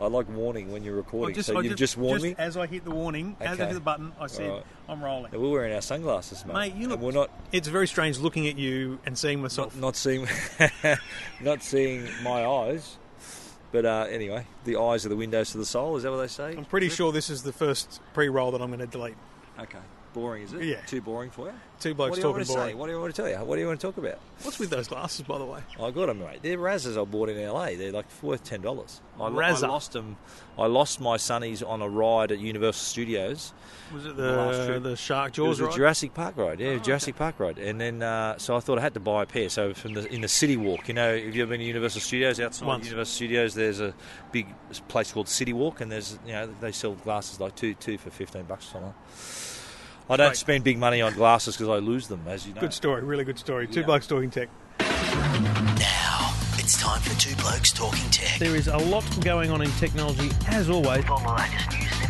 I like warning when you're recording. so I you've just, warned me. As I hit the warning, as I hit the button, I said, Alright. I'm rolling. And we're wearing our sunglasses, mate. Mate, you look. And we're not It's very strange looking at you and seeing myself. not, not seeing not seeing my eyes. But uh, anyway, the eyes are the windows to the soul. Is that what they say? I'm pretty sure this is the first pre-roll that I'm going to delete. Okay. Boring, is it? Yeah. Too boring for you? Two What blokes do you want talking boring. say? What do you want to tell you? What do you want to talk about? What's with those glasses, by the way? I got them, mate. They're Razzers I bought in LA. They're like worth ten dollars. I, I lost them. I lost my sunnies on a ride at Universal Studios. Was it The the Shark It was? Jurassic Park ride. Yeah, Oh, Jurassic Park ride. And then, uh, so I thought I had to buy a pair. So from the in the City Walk, you know, have you ever been to Universal Studios? Outside Once. Universal Studios, there's a big place called City Walk, and there's you know they sell glasses like two two for fifteen bucks or something. I don't Great. spend big money on glasses because I lose them, as you know. Good story, really good story. Two Yeah. blokes talking tech. Now, it's time for Two Blokes Talking Tech. There is a lot going on in technology, as always. All the latest news and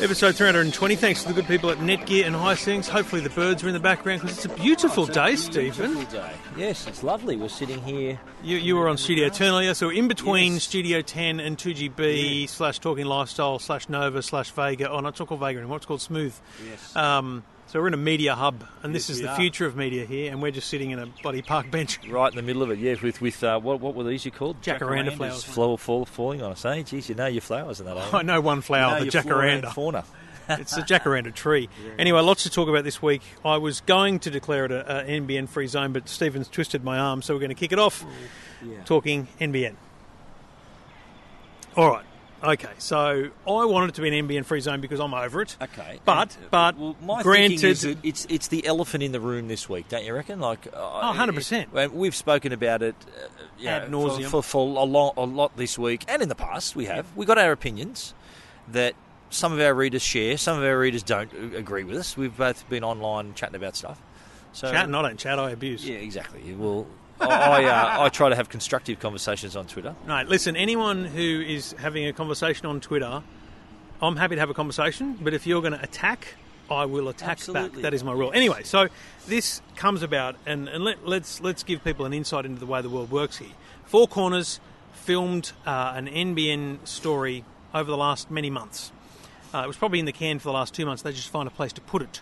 Episode 320. Thanks to the good people at Netgear and Hisense. Hopefully, the birds are in the background because it's a beautiful day, Stephen. Beautiful day. Yes, it's lovely. We're sitting here. You, you were on Studio 10 earlier, so in between Yes. Studio 10 and 2GB slash Talking Lifestyle slash Nova slash Vega. Oh, not it's not Vega anymore, it's called Smooth. Yes. Um, so we're in a media hub, and this is the are. future of media here, and we're just sitting in a bloody park bench. Right in the middle of it, yeah, with with uh, what what were these you called? Jacaranda Jacarandas flowers. Flow, fall, falling on us, eh? Geez, you know your flowers and that. eh? I know one flower, You know the your flora and jacaranda. fauna. it's a jacaranda tree. Anyway, lots to talk about this week. I was going to declare it a- an NBN free zone, but Stephen's twisted my arm, so we're going to kick it off talking NBN. All right. Okay, so I wanted it to be an NBN free zone because I'm over it. Okay, But- And, uh, but well, my granted- thinking is it's it's the elephant in the room this week, don't you reckon? Like, oh, 100%. We've spoken about it, uh, know, for, for, for a, lot, a lot this week, and in the past we have. We got our opinions that some of our readers share, some of our readers don't agree with us. We've both been online chatting about stuff. So Chat, and I don't chat, I abuse. Yeah, exactly. Well, I I, uh, I try to have constructive conversations on Twitter. Right, listen, anyone who is having a conversation on Twitter, I'm happy to have a conversation, but if you're going to attack, I will attack Absolutely. back. That is my rule. Anyway, so this comes about, and, and let, let's let's give people an insight into the way the world works here. Four Corners filmed uh, an NBN story over the last many months. Uh, it was probably in the can for the last two months. They just find a place to put it.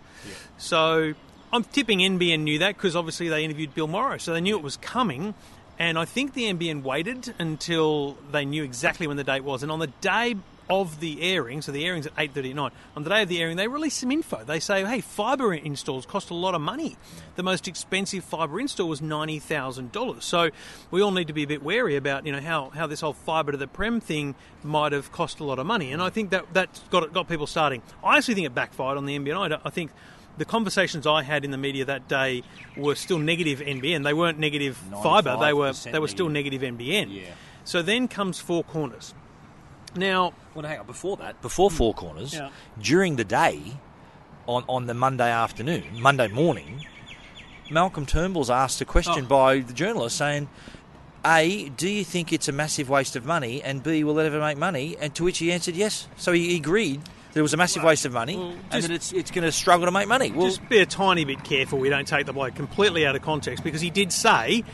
So I'm tipping NBN knew that because obviously they interviewed Bill Morrow, so they knew it was coming. And I think the NBN waited until they knew exactly when the date was. And on the day of the airing, so the airing's at 8.30 at night, on the day of the airing, they release some info. They say, hey, fibre installs cost a lot of money. The most expensive fibre install was $90,000. So we all need to be a bit wary about, you know, how, how this whole fibre to the prem thing might have cost a lot of money. And I think that that's got, got people starting. I actually think it backfired on the NBN. I, I think the conversations I had in the media that day were still negative NBN. They weren't negative fibre. They were they were still negative NBN. Yeah. So then comes Four Corners. Now, Well, hang on. Before that, before Four Corners, Yeah. during the day, on on the Monday afternoon, Monday morning, Malcolm Turnbull's asked a question Oh. by the journalist saying, "A, do you think it's a massive waste of money? And B, will it ever make money?" And to which he answered yes. So he agreed that it was a massive waste of money Well, and that it's it's going to struggle to make money. Well, just be a tiny bit careful we don't take the bloke completely out of context because he did say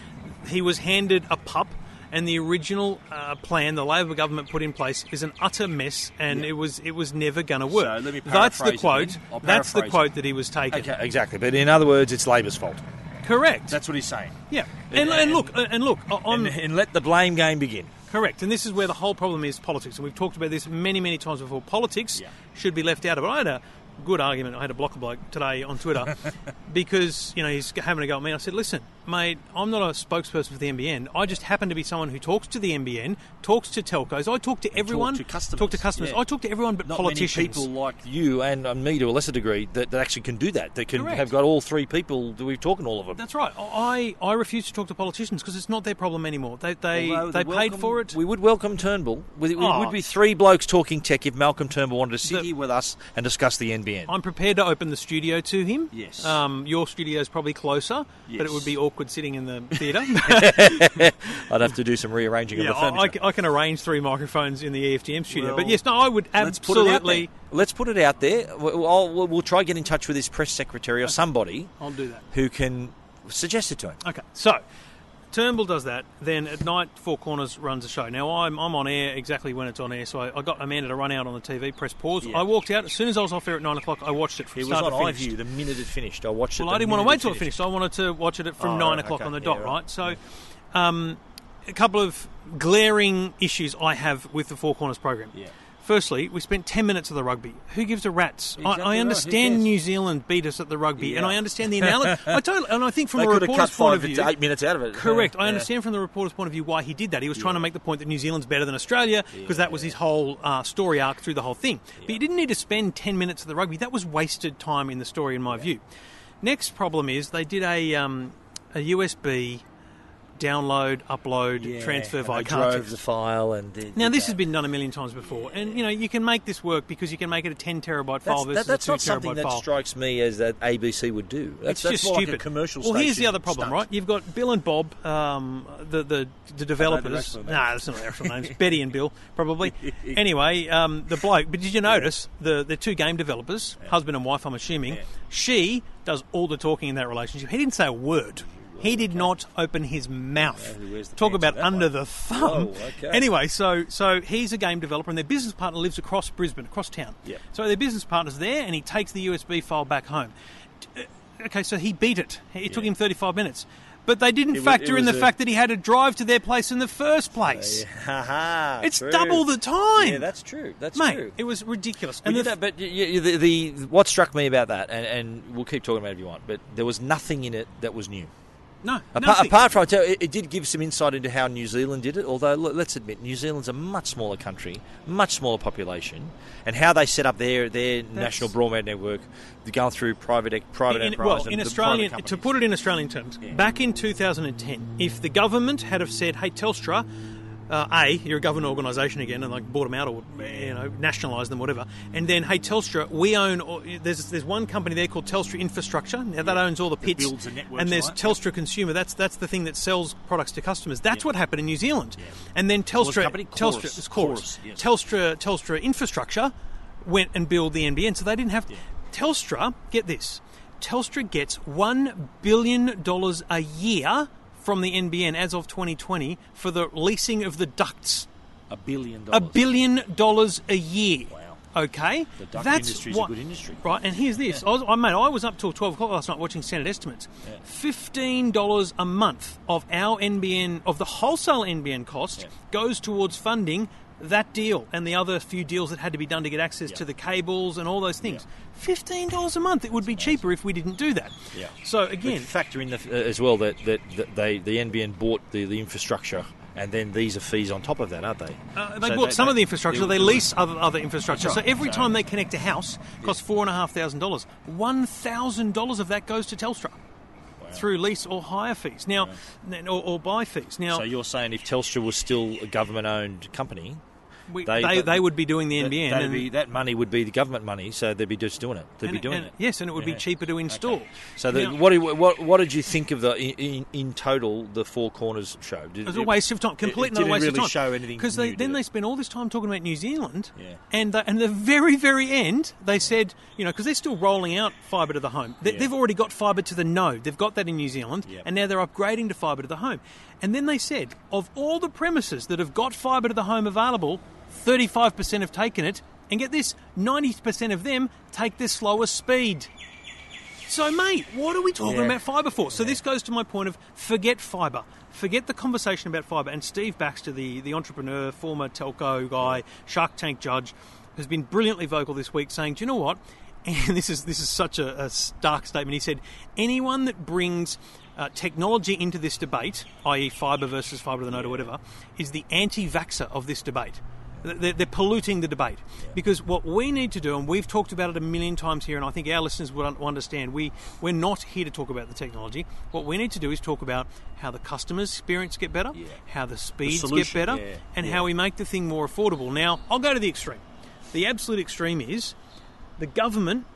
he was handed a pup and the original uh, plan the Labor government put in place is an utter mess and it was it was never going to work. So let me that's the quote. That's the quote it. that he was taking. okay, exactly. But in other words, it's Labor's fault. Correct. That's what he's saying. yeah. And, and- and look, and look, on And, and let the blame game begin. Correct, and this is where the whole problem is politics. And we've talked about this many, many times before. Politics Yeah. should be left out of it. I had a good argument. I had a block bloke today on Twitter because you know he's having a go at me. I said, "Listen, mate, I'm not a spokesperson for the NBN. I just happen to be someone who talks to the NBN, talks to telcos. I talk to everyone. to customers. Talk to customers. Yeah. I talk to everyone but Not politicians. people like you and me to a lesser degree that, that actually can do that. That can Correct. have got all three people that we've talking to all of them. That's right. I, I refuse to talk to politicians because it's not their problem anymore. They they, Although they the paid welcome- for it. We would welcome Turnbull. We Oh. would be three blokes talking tech if Malcolm Turnbull wanted to sit The- here with us and discuss the NBN. I'm prepared to open the studio to him. Yes. Um, your studio is probably closer, but it would be awkward sitting in the theatre. I'd have to do some rearranging yeah, of the I, I can- I can arrange three microphones in the EFTM studio. Well, but yes, no, I would Let's put it out absolutely. there. Let's put it out there. We'll, I'll- we'll, we'll try get in touch with his press secretary or somebody I'll do that. who can suggest it to him. Okay, so Turnbull does that. Then at night, Four Corners runs a show. Now I'm, I'm on air exactly when it's on air, so I, I got Amanda to run out on the TV, press pause. Yeah. I walked out as soon as I was off air at nine o'clock. I watched it from It was start on to finish. iView the minute it finished. I watched it. Well, I didn't want to wait till it finished. I wanted to watch it from Oh, nine right, o'clock okay. on the Yeah, dot, right. right? So, um, a couple of glaring issues I have with the Four Corners program. Yeah. Firstly, we spent 10 minutes of the rugby. Who gives a rat's? Exactly I. I understand cares? New Zealand beat us at the rugby, and I understand the analogy. I totally, and I think from They a could have reporter's cut point of view, to eight minutes out of it. Correct. I Yeah. understand from the reporter's point of view why he did that. He was trying to make the point that New Zealand's better than Australia because that was his whole uh, story arc through the whole thing. But you didn't need to spend 10 minutes of the rugby. That was wasted time in the story, in my view. Next problem is they did a, um, a USB download, upload, Yeah, transfer via cartridge. the file and did, Now did this that. has been done a million times before, and you know you can make this work because you can make it a 10 terabyte file That's, versus that, that's a 2 not something that file. strikes me as that ABC would do. That's, it's that's just stupid. Like commercial. well, here's the other problem, stunt. right? You've got Bill and Bob, um, the, the the developers. actual Nah, that's not their actual names. Betty and Bill, probably. anyway, um, the bloke. But did you notice the the two game developers, husband and wife? I'm assuming she does all the talking in that relationship. He didn't say a word. He did not open his mouth. Yeah, Talk about under one? the thumb. Whoa, okay. Anyway, so so he's a game developer, and their business partner lives across Brisbane, across town. Yeah. So their business partner's there, and he takes the USB file back home. Uh, Okay, so he beat it. It took him 35 minutes. But they didn't It factor in the a- fact that he had to drive to their place in the first place. Haha, It's true. double the time. Yeah, that's true. That's Mate, true. it was ridiculous. And the, but y- the, the what struck me about that, and, and we'll keep talking about it if you want, but there was nothing in it that was new. No, Apart, apart from it, it did give some insight into how New Zealand did it. Although let's admit, New Zealand's a much smaller country, much smaller population, and how they set up their their national broadband network, going through private private in, enterprise. well, in Australian, private to put it in Australian terms, back in 2010, if the government had have said, "Hey, Telstra," uh, a you're a government organisation again, and like bought them out or you know nationalised them, whatever, and then hey, Telstra, we own. There's there's one company there called Telstra Infrastructure. Now that owns all the pits, builds networks, and there's right? Telstra Consumer. That's that's the thing that sells products to customers. That's what happened in New Zealand, and then the Telstra. Telstra, it's Chorus. Chorus, yes. Telstra, Telstra Infrastructure went and built the NBN, so they didn't have to. Telstra, get this, Telstra gets one billion dollars a year from the NBN as of 2020 for the leasing of the ducts. a billion A dollars. billion dollars a year. Wow. Okay, The duct that's industry's what, a good industry. right? And here's this: I, was, I mate, I was up till twelve o'clock last night watching Senate estimates. Fifteen dollars a month of our NBN of the wholesale NBN cost Yeah. goes towards funding that deal and the other few deals that had to be done to get access Yeah. to the cables and all those things. Fifteen dollars a month. It would be cheaper if we didn't do that. Yeah. So But again, factor in the, uh, as well that, that, that they the NBN bought the, the infrastructure, and then these are fees on top of that, aren't they? Uh, they So bought some of the infrastructure. they- They lease other other infrastructure. That's So every So- time they connect a house, it costs four and a half thousand dollars. One thousand dollars of that goes to Telstra through lease or hire fees. Now, n- or, or buy fees. Now, So you're saying if Telstra was still a government-owned company, we, they- they, they, would be doing the NBN. that'd and, be, that money would be the government money, so they'd be just doing it. They'd and- be doing and- it. Yes, and it would be cheaper to install. So the, Now- what, what what did you think of the in, in, total the Four Corners show? Did, It was a waste of time, complete it didn't waste really of time. show anything because then they it? spent all this time talking about New Zealand, Yeah. and uh, and the very very end they said, you know, because they're still rolling out fibre to the home. They, Yeah. They've already got fibre to the node. They've got that in New Zealand, Yeah. and now they're upgrading to fibre to the home. And then they said, of all the premises that have got fibre to the home available, thirty five percent have taken it, and get this, ninety percent of them take the slower speed. So, mate, what are we talking Yeah. about fibre for? So, this goes to my point of forget fibre. Forget the conversation about fibre. And Steve Baxter, the, the entrepreneur, former telco guy, Shark Tank judge, has been brilliantly vocal this week saying, do you know what? And this is, this is such a, a stark statement. He said, anyone that brings uh, technology into this debate, i.e., fibre versus fibre to the node or whatever, is the anti-vaxxer of this debate. They're, they're polluting the debate because what we need to do, and we've talked about it a million times here, and I think our listeners will understand. We we're not here to talk about the technology. What we need to do is talk about how the customer's experience get better, how the speeds get solution, better, yeah, and how we make the thing more affordable. Now, I'll go to the extreme. The absolute extreme is the government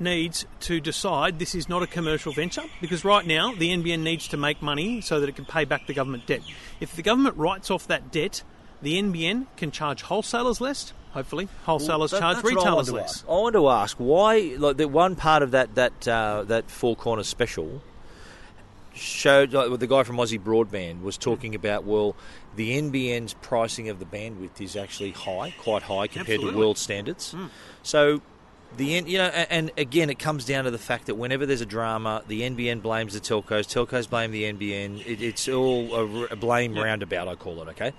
needs to decide this is not a commercial venture because right now the NBN needs to make money so that it can pay back the government debt. If the government writes off that debt, the NBN can charge wholesalers less. Hopefully, wholesalers That- charge what I retailers less. ask. I want to ask why, like the one part of that that uh, that Four Corners special showed like, the guy from Aussie Broadband was talking about well, the NBN's pricing of the bandwidth is actually high, quite high compared Absolutely. to world standards. So. The N- you know, and again, it comes down to the fact that whenever there's a drama, the NBN blames the telcos, telcos blame the NBN. It, it's all a blame roundabout, I call it. Okay,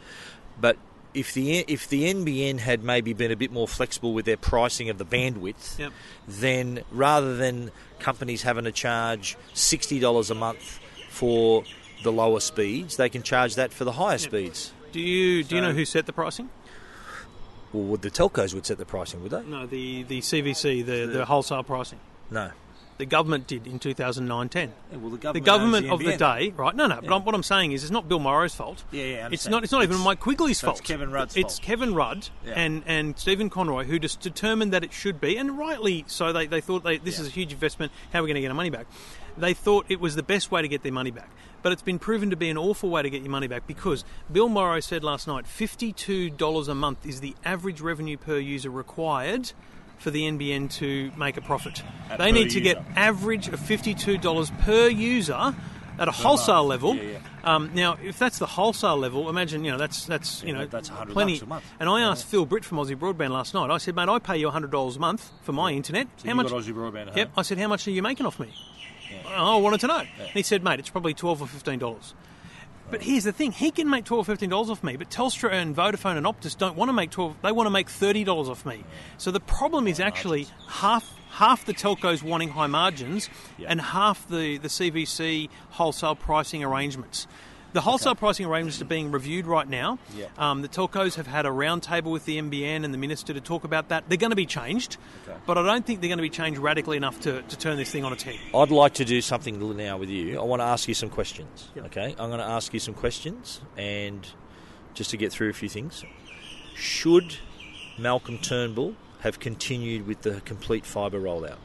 but if the if the NBN had maybe been a bit more flexible with their pricing of the bandwidth, Yep. then rather than companies having to charge sixty dollars a month for the lower speeds, they can charge that for the higher speeds. Do you do you know who set the pricing? Well, would the telcos would set the pricing, would they? No, the the CVC, the the wholesale pricing. No. The government did in 2009-10. well, the government, The government of the day, right? No, no. But I'm, what I'm saying is, it's not Bill Morrow's fault. Yeah, yeah, I It's not. It's not even Mike Quigley's so fault. it's Kevin Rudd's It's fault. Kevin Rudd Yeah. and and Stephen Conroy who just determined that it should be, and rightly so. They, they thought they, this is a huge investment. How are we going to get our money back? They thought it was the best way to get their money back. But it's been proven to be an awful way to get your money back because Bill Morrow said last night $52 a month is the average revenue per user required for the NBN to make a profit. they need to get average of $52 per user at a wholesale level. Um, now, if that's the wholesale level, imagine you know that's that's you know that's plenty. bucks a month. And I asked Phil Britt from Aussie Broadband last night. I said, mate, I pay you hundred dollars a month for my internet. how much? Broadband Yep. I said, how much are you making off me? Oh, I wanted to know. And he said, mate, it's probably twelve or fifteen dollars. But here's the thing: he can make twelve, or fifteen dollars off me, but Telstra and Vodafone and Optus don't want to make twelve. They want to make thirty dollars off me. So the problem is actually half half the telcos wanting high margins, and half the the CVC wholesale pricing arrangements. The wholesale pricing arrangements are being reviewed right now. Um, the telcos have had a roundtable with the NBN and the minister to talk about that. They're going to be changed, but I don't think they're going to be changed radically enough to, to turn this thing on its head. I'd like to do something now with you. I want to ask you some questions. Okay, I'm going to ask you some questions, and just to get through a few things, should Malcolm Turnbull have continued with the complete fibre rollout?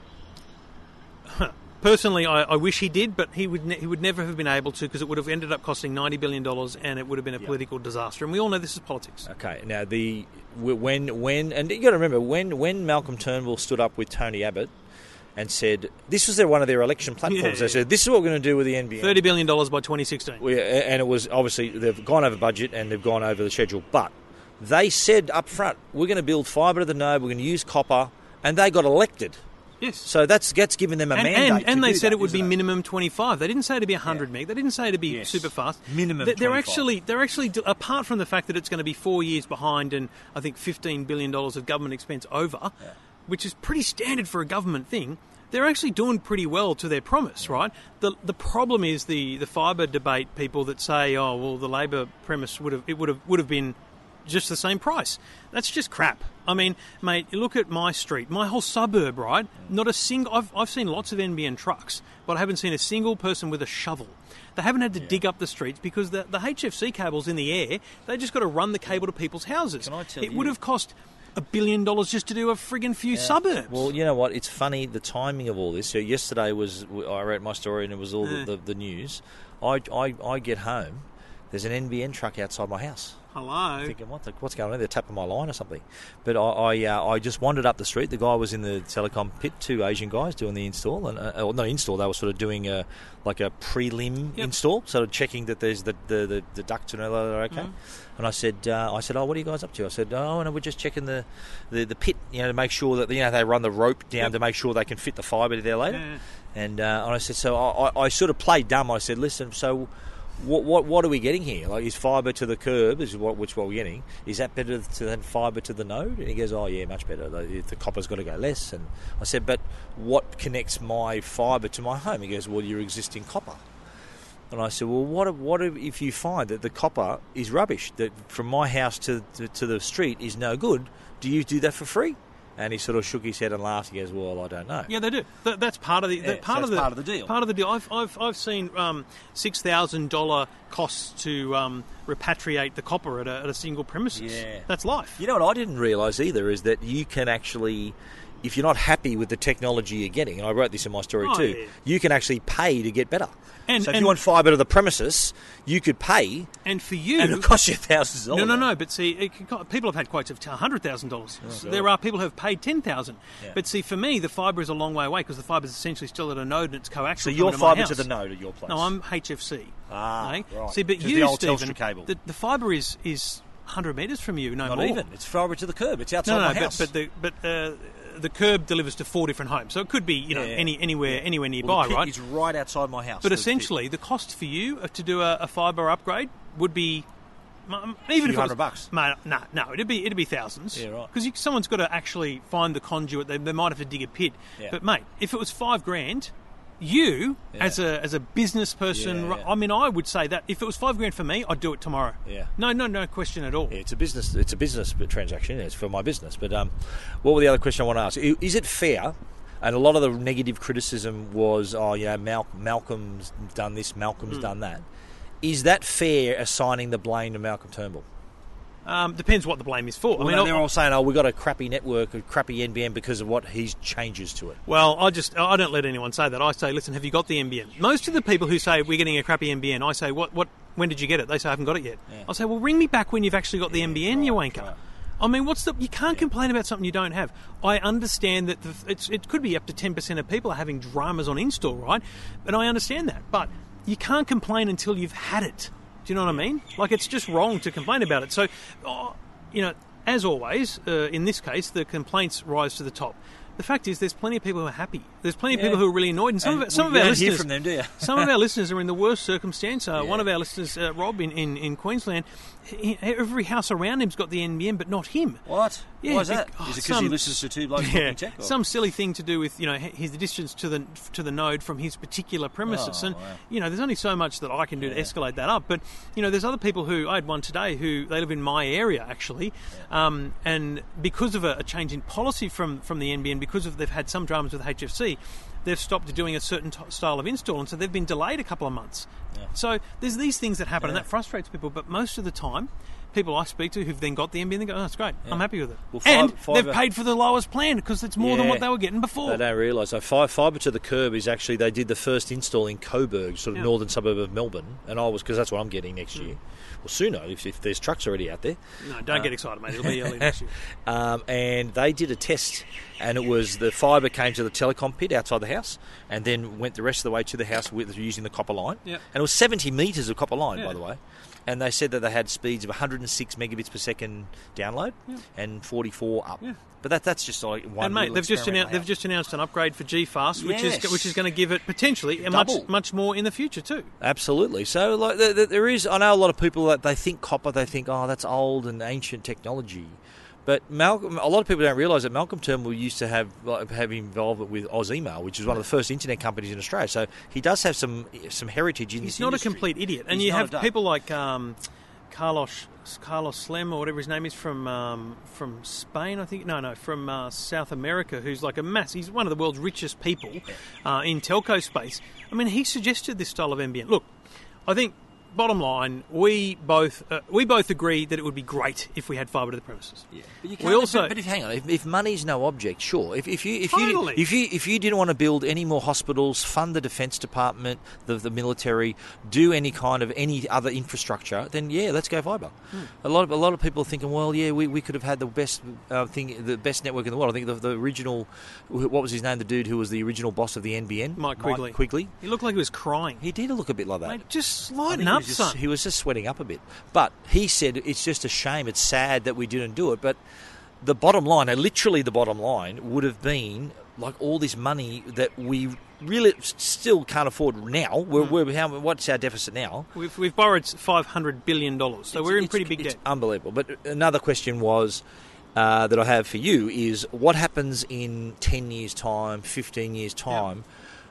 Personally, I, I wish he did, but he would ne- he would never have been able to because it would have ended up costing ninety billion dollars, and it would have been a political disaster. And we all know this is politics. Okay, now the when when and you got to remember when when Malcolm Turnbull stood up with Tony Abbott and said this was their one of their election platforms. Yeah, they yeah. said this is what we're going to do with the NBN. Thirty billion dollars by twenty sixteen. And it was obviously they've gone over budget and they've gone over the schedule, but they said up front we're going to build fibre to the node, we're going to use copper, and they got elected. Yes. So that's that's given them a and, mandate. and, and they said that, it would be isn't minimum 25 they didn't say to be 100 meg they didn't say to be Yes. super fast Minimum They- they're 25. actually they're actually apart from the fact that it's going to be four years behind and i think 15 billion dollars of government expense over which is pretty standard for a government thing they're actually doing pretty well to their promise, right? The the problem is the, the fibre debate people that say, oh well, the Labor premise would have it would have would have been just the same price. That's just crap. I mean, mate, look at my street, my whole suburb, right? Not a single. I've, I've seen lots of NBN trucks, but I haven't seen a single person with a shovel. They haven't had to dig up the streets because the, the HFC cable's in the air. They just got to run the cable to people's houses. Can I tell it you- would have cost a billion dollars just to do a friggin' few suburbs. Well, you know what? It's funny the timing of all this. So yesterday was I wrote my story and it was all Yeah. the, the, the news. I, I I get home. There's an NBN truck outside my house. Hello. thinking, what the, what's going on? They're tapping my line or something. But I I, uh, I just wandered up the street. The guy was in the telecom pit. Two Asian guys doing the install, and uh, well, not install. They were sort of doing a like a prelim Yep. install, sort of checking that there's the the, the, the ducts and all that are okay. Mm-hmm. And I said, uh, I said, oh, what are you guys up to? I said, oh, no, we're just checking the, the, the pit, you know, to make sure that you know they run the rope down Yep. to make sure they can fit the fibre there later. Yeah. And, uh, and I said, so I, I, I sort of played dumb. I said, listen, so what, what what are we getting here? Like, is fibre to the curb is what which we're getting? Is that better than fibre to the node? And he goes, oh yeah, much better. The, the copper's got to go less. And I said, but what connects my fibre to my home? He goes, well, your existing copper. And I said, well, what if, what if you find that the copper is rubbish, that from my house to, to, to the street is no good? Do you do that for free? And he sort of shook his head and laughed. He goes, well, I don't know. Yeah, they do. That, that's part of the that Yeah, part so of the part of the deal. Part of the deal. I've I've, I've seen um, six thousand dollar costs to um, repatriate the copper at a, at a single premises. Yeah. that's life. You know what I didn't realise either is that you can actually, if you're not happy with the technology you're getting, and I wrote this in my story Oh, too, yeah. you can actually pay to get better. And- so if and- you want fibre to the premises, you could pay, And for you, and it'll cost you thousands of No, dollars. no, no. But see, it can, people have had quotes of hundred thousand dollars. God. There are people who have paid ten thousand. Yeah. But see, for me, the fibre is a long way away because the fibre is essentially still at a node and it's coaxial. So your fibre to the node at your place. No, I'm HFC. Ah, okay? right. See, but you, the old Stephen, cable. the, the fibre is is hundred metres from you. No not more. even. It's fibre to the curb. It's outside No, no, my but, house. but the but uh, the curb delivers to four different homes, so it could be you know Yeah, yeah. any anywhere Yeah. anywhere Well, nearby, pit right? is right outside my house. But The pit. essentially, the cost for you to do a, a fibre upgrade would be even if it was, hundred bucks. Mate, no, no, it'd be it'd be thousands. Yeah, right. Because someone's got to actually find the conduit. They, they might have to dig a pit. Yeah. But mate, if it was five grand, you Yeah. as a as a business person, Yeah, yeah. I mean, I would say that if it was five grand for me, I'd do it tomorrow. Yeah. No, no, no question at all. Yeah, it's a business. It's a business transaction. It's for my business. But um, what were the other question I want to ask? Is it fair? And a lot of the negative criticism was, oh, you know, Mal- Malcolm's done this. Malcolm's done that. Is that fair? Assigning the blame to Malcolm Turnbull? Um, depends what the blame is for. Well, I mean, no, they're all saying, oh, we've got a crappy network, a crappy NBN because of what he changes to it. Well, I just I don't let anyone say that. I say, listen, have you got the NBN? Most of the people who say we're getting a crappy NBN, I say, what what when did you get it? They say I haven't got it yet. Yeah. I say, well, ring me back when you've actually got the NBN, you right, wanker. right. I mean, what's the? You can't complain about something you don't have. I understand that the, it's, it could be up to ten percent of people are having dramas on install, right? And I understand that, but you can't complain until you've had it. Do you know what I mean? Like it's just wrong to complain about it. So, oh, you know, as always, uh, in this case, the complaints rise to the top. The fact is, there's plenty of people who are happy. There's plenty of Yeah. people who are really annoyed, and some And of, some of our listeners, from them, do you? some of our listeners are in the worst circumstance. Uh, One of our listeners, uh, Rob, in, in, in Queensland, every house around him's got the NBN, but not him. What? Yeah, Why is that? oh, is it because some- he listens to two blokes Yeah, tech? or- some silly thing to do with you know his the distance to the to the node from his particular premises, Oh, and wow. you know there's only so much that I can do to escalate that up. But you know there's other people who I had one today who they live in my area actually, um, and because of a, a change in policy from from the NBN, because of they've had some dramas with HFC, they've stopped doing a certain t- style of install, and so they've been delayed a couple of months. Yeah. So there's these things that happen, and that frustrates people. But most of the time. People I speak to who've then got the NBN, they go, "Oh, that's great. I'm happy with it." Well, and they've paid for the lowest plan because it's more than what they were getting before. They don't realise. So fi- fibre to the curb is actually they did the first install in Coburg, sort of Yeah. northern suburb of Melbourne, and I was because that's what I'm getting next Hmm. year. Well, sooner if, if there's trucks already out there. No, don't get excited, mate. It'll be early next year. Um, and they did a test, and it was the fibre came to the telecom pit outside the house, and then went the rest of the way to the house with using the copper line. Yeah. And was 70 metres of copper line, Yeah. by the way. And they said that they had speeds of 106 megabits per second download Yeah. and 44 up. Yeah. But that, that's just like one. and mate, they've just announced they they've just announced an upgrade for G-Fast, which Yes. is which is going to give it potentially a much much more in the future too. Absolutely. So, like, there- there is. I know a lot of people that they think copper. They think, oh, that's old and ancient technology. But Malcolm, a lot of people don't realise that Malcolm Turnbull used to have like, have involvement with Oz Email, which is one of the first internet companies in Australia. So he does have some some heritage in He's this. He's not industry. a complete idiot, and He's you have people like um, Carlos Carlos Slem or whatever his name is from um, from Spain, I think. No, no, from uh, South America, who's like a mass. He's one of the world's richest people uh, in telco space. I mean, he suggested this style of NBN. Look, I think. Bottom line, we both uh, we both agree that it would be great if we had fibre to the premises. Yeah. But you We can't, also- but, but if, hang on, if, if money's no object, sure. If, if you if Totally. you if you if you didn't want to build any more hospitals, fund the defence department, the, the military, do any kind of any other infrastructure, then yeah, let's go fibre. Hmm. A lot of a lot of people are thinking, well, yeah, we, we could have had the best uh, thing, the best network in the world. I think the, the original, what was his name, the dude who was the original boss of the NBN, Mike Quigley. Quigley. He looked like he was crying. He did look a bit like that. Mate, just lighten up, he was, son. just, he was just sweating up a bit. But he said it's just a shame, it's sad that we didn't do it. But the bottom line, and literally the bottom line, would have been like all this money that we really still can't afford now. We're, Hmm. we're how, what's our deficit now? We've, we've borrowed five hundred billion dollars, so It's- we're in pretty big it's debt. Unbelievable. But another question was. Uh, that I have for you is what happens in 10 years' time, 15 years' time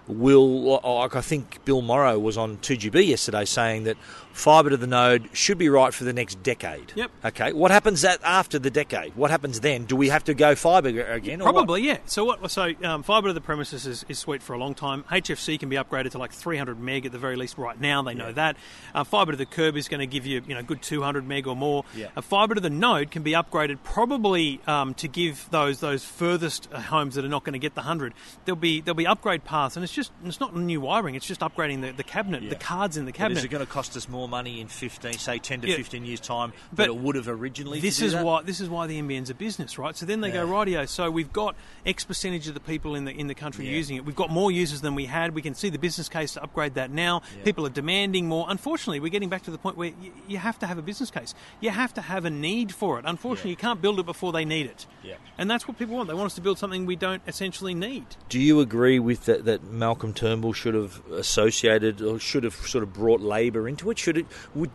will, like I think Bill Morrow was on 2GB yesterday saying that fibre to the node should be right for the next decade. Yep. Okay. What happens that after the decade? What happens then? Do we have to go fibre again? Probably, yeah. So what? So um, fibre to the premises is, is sweet for a long time. HFC can be upgraded to like 300 meg at the very least right now. They know that. Uh, fibre to the curb is going to give you you know good 200 meg or more. Yeah. A fibre to the node can be upgraded probably um, to give those those furthest uh, homes that are not going to get the 100. There'll be there'll be upgrade paths, and it's just it's not new wiring. It's just upgrading the, the cabinet, the cards in the But cabinet. is it going to cost us more money in 15, say 10 to Yeah. 15 years' time But than it would have originally? This is that? why this is why the NBN's a business, right? So then they go Yeah. rightio. So we've got X percentage of the people in the in the country Yeah. using it. We've got more users than we had. We can see the business case to upgrade that now. People are demanding more. Unfortunately, we're getting back to the point where y- you have to have a business case. You have to have a need for it. Unfortunately, you can't build it before they need it. Yeah. And that's what people want. They want us to build something we don't essentially need. Do you agree with that, that Malcolm Turnbull should have associated or should have sort of brought Labor into it? Should it? Would,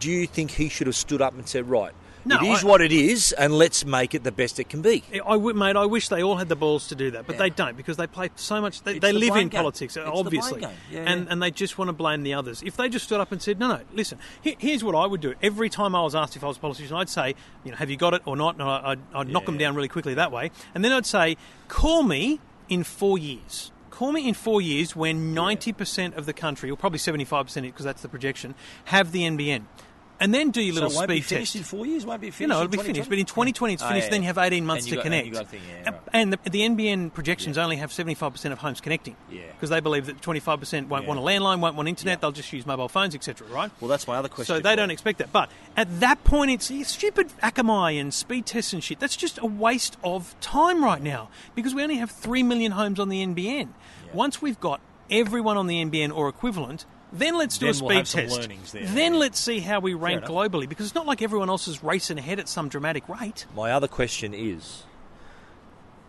do you think he should have stood up and said, "Right, No, it is I- what it is, and let's make it the best it can be"? I w- mate, I wish they all had the balls to do that, but they don't because they play so much. They, they the live in game. politics, It's obviously. Yeah, and yeah. and they just want to blame the others. If they just stood up and said, "No, no, listen," he- here's what I would do. Every time I was asked if I was a politician, I'd say, "You know, have you got it or not?" And I- I'd, I'd knock them down really quickly that way, and then I'd say, "Call me in four years." Call me in four years when 90% of the country, or probably 75% because that's the projection, have the NBN. And then do your little so it won't speed be finished test. in four years. Won't be finished. You know, it'll be finished. But in 2020, it's Oh, finished. yeah. Then you have 18 months to got- connect. yeah, And- right. And the, the NBN projections only have 75% of homes connecting. Yeah. Because they believe that 25% won't Yeah. want a landline, won't want internet. Yeah. They'll just use mobile phones, etc. Right? Well, that's my other question. So they don't expect that. But at that point, it's stupid Akamai and speed tests and shit. That's just a waste of time right now because we only have 3 million homes on the NBN. Once we've got everyone on the NBN or equivalent, then let's do Then a speed we'll have some test. learnings there. Then Yeah. let's see how we rank globally because it's not like everyone else is racing ahead at some dramatic rate. My other question is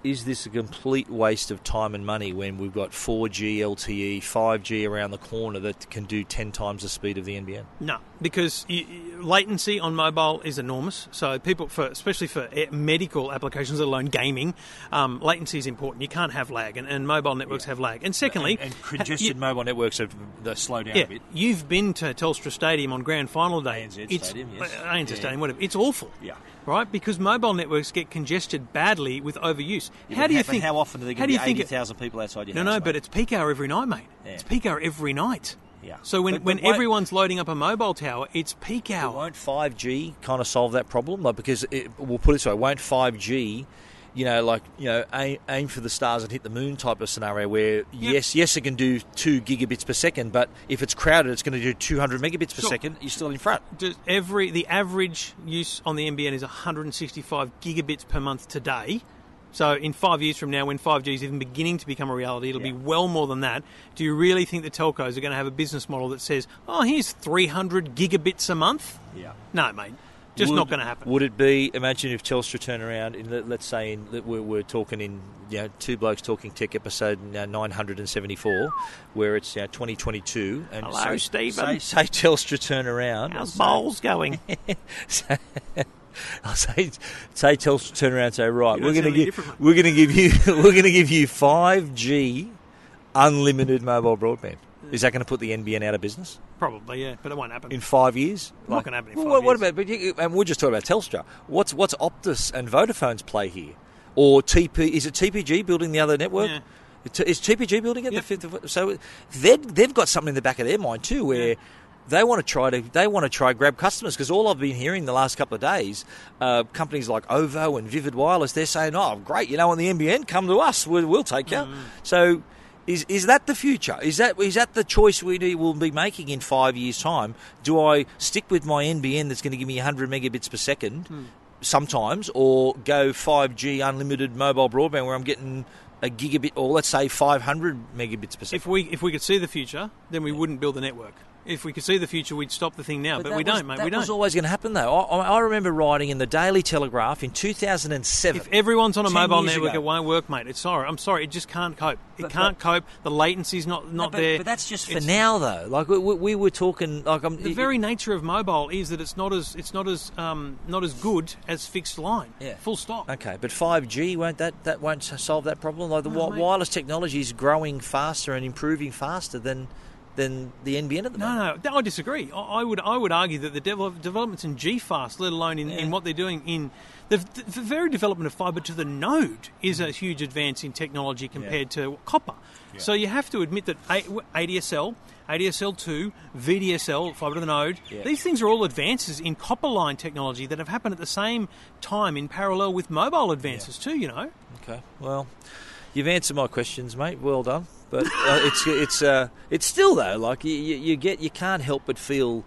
Is this a complete waste of time and money when we've got 4G LTE, 5G around the corner that can do 10 times the speed of the NBN? No, because y y- latency on mobile is enormous. So people, for especially for medical applications, let alone gaming, um, latency is important. You can't have lag, and, and mobile networks have lag. And secondly, and, and congested you- mobile networks have they slow down yeah, a bit. you've been to Telstra Stadium on grand final day. ANZ it's, Stadium, yes. ANZ Yeah. Stadium, whatever. It's awful. Yeah. Right, because mobile networks get congested badly with overuse. Yeah, how do you think? How often are there how going do be think it- 80,000 people outside your No, house? no, mate? but it's peak hour every night, mate. Yeah. It's peak hour every night. Yeah. So when, But- when but why- everyone's loading up a mobile tower, it's peak hour. won't 5G kind of solve that problem? Like, because it, we'll put it this way: won't 5G, you know, like you know, aim, aim for the stars and hit the moon type of scenario where yes, yes, it can do two gigabits per second, but if it's crowded, it's going to do 200 megabits per Sure. second. You're still in front. Does every the average use on the NBN is 165 gigabits per month today. So in five years from now, when 5G is even beginning to become a reality, it'll Yeah. be well more than that. Do you really think the telcos are going to have a business model that says, "Oh, here's 300 gigabits a month"? Yeah. No, mate, just Would- not going to happen. Would it be? Imagine if Telstra turn around. In, let- let's say in, we're, we're talking in you know, two blokes talking tech episode uh, 974, where it's you 2022. And Hello, say, Stephen. Say, say Telstra turn around. How's bowls going? I'll say, say Telstra turn around and say, right, You we're going to give different, we're going to give you we're going to give you 5G unlimited mobile broadband. Is that going to put the NBN out of business Probably, yeah, but it won't happen. in five years? Not gonna happen in five what, what years. about? But you, and we're just talking about Telstra. What's what's Optus and Vodafone's play here? Or TP? Is it TPG building the other network? Yeah. Is TPG building it? Yep. The fifth of, so they've they've got something in the back of their mind too, where. Yeah. They want to try to they want to try grab customers because all I've been hearing the last couple of days, uh, companies like OVO and Vivid Wireless, they're saying, "Oh, great, you know, on the NBN, come to us, we'll, we'll take you." Mm. So, is is that the future? Is that is that the choice we need, will be making in five years' time? Do I stick with my NBN that's going to give me 100 megabits per second Hmm. sometimes, or go 5G unlimited mobile broadband where I'm getting a gigabit, or let's say 500 megabits per second? if we if we could see the future, then we wouldn't build the network. If we could see the future, we'd stop the thing now, but, that we was- don't, mate. That we don't. was always going to happen, though. I, I remember writing in the Daily Telegraph in 2007. If everyone's on a mobile network, ago. it won't work, mate. It's sorry. I'm sorry. It just can't cope. It But- can't cope. The latency's not not but, there. but that's just for now, though. Like we, we, we were talking, like I'm, The very nature of mobile is that it's not as it's not as um, not as good as fixed line. Yeah. Full stop. Okay, but 5G won't that that won't solve that problem? Like the No, mate. wireless technology is growing faster and improving faster than than the NBN at the moment. No, no, I disagree. I I would, I would argue that the devel- developments in GFast, let alone in, in what they're doing in the, the very development of fibre to the node, is a huge advance in technology compared to copper. So you have to admit that A- ADSL, ADSL2, VDSL, fibre to the node, Yeah. these things are all advances in copper line technology that have happened at the same time in parallel with mobile advances too. You know. Okay, well, you've answered my questions, mate. Well done. But uh, it's it's uh, it's still though like you, you, get you can't help but feel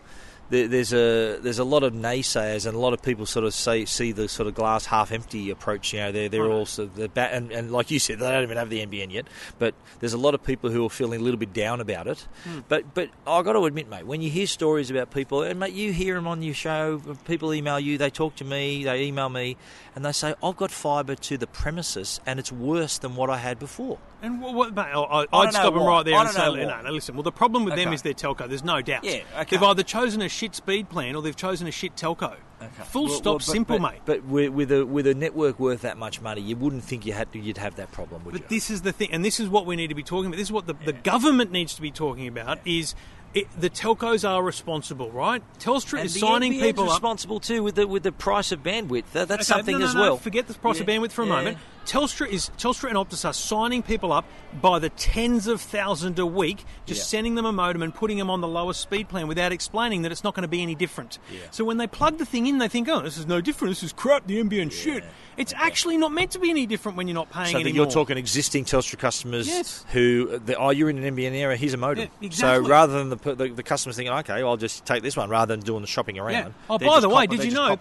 there's a there's a lot of naysayers and a lot of people sort of say see the sort of glass half empty approach. You know, they're they're Right. also the bat and, and like you said, they don't even have the NBN yet. But there's a lot of people who are feeling a little bit down about it. But but I got to admit, mate, when you hear stories about people, and mate, you hear them on your show. People email you, they talk to me, they email me, and they say, "I've got fibre to the premises, and it's worse than what I had before." And what, what mate, I, I'd stop them right there and say, no, no, listen. Well, the problem with them is their telco. There's no doubt. Yeah, okay. They've either chosen a shit speed plan or they've chosen a shit telco. Full Well, stop, well, but- simple, but, mate. But with, a with a network worth that much money, you wouldn't think you had to, you'd have that problem, would But you? But this is the thing, and this is what we need to be talking about. This is what the, the government needs to be talking about: is it, the telcos are responsible, right? Telstra and is signing NBN's people up. responsible too with the with the price of bandwidth. That, that's Okay, something no, no, as no, well. Forget the price of bandwidth for a yeah. moment. Telstra is Telstra and Optus are signing people up by the tens of thousands a week, just Yeah. sending them a modem and putting them on the lowest speed plan without explaining that it's not going to be any different. So when they plug the thing in, they think, "Oh, this is no different. This is crap. The NBN shit." It's actually not meant to be any different when you're not paying So that you're talking existing Telstra customers Yes. who, the, oh, you're in an NBN area, here's a modem. Yeah, exactly. So rather than the, the, the customers thinking, okay, I'll just take this one, rather than doing the shopping around. Yeah. Oh, by the way, did you know.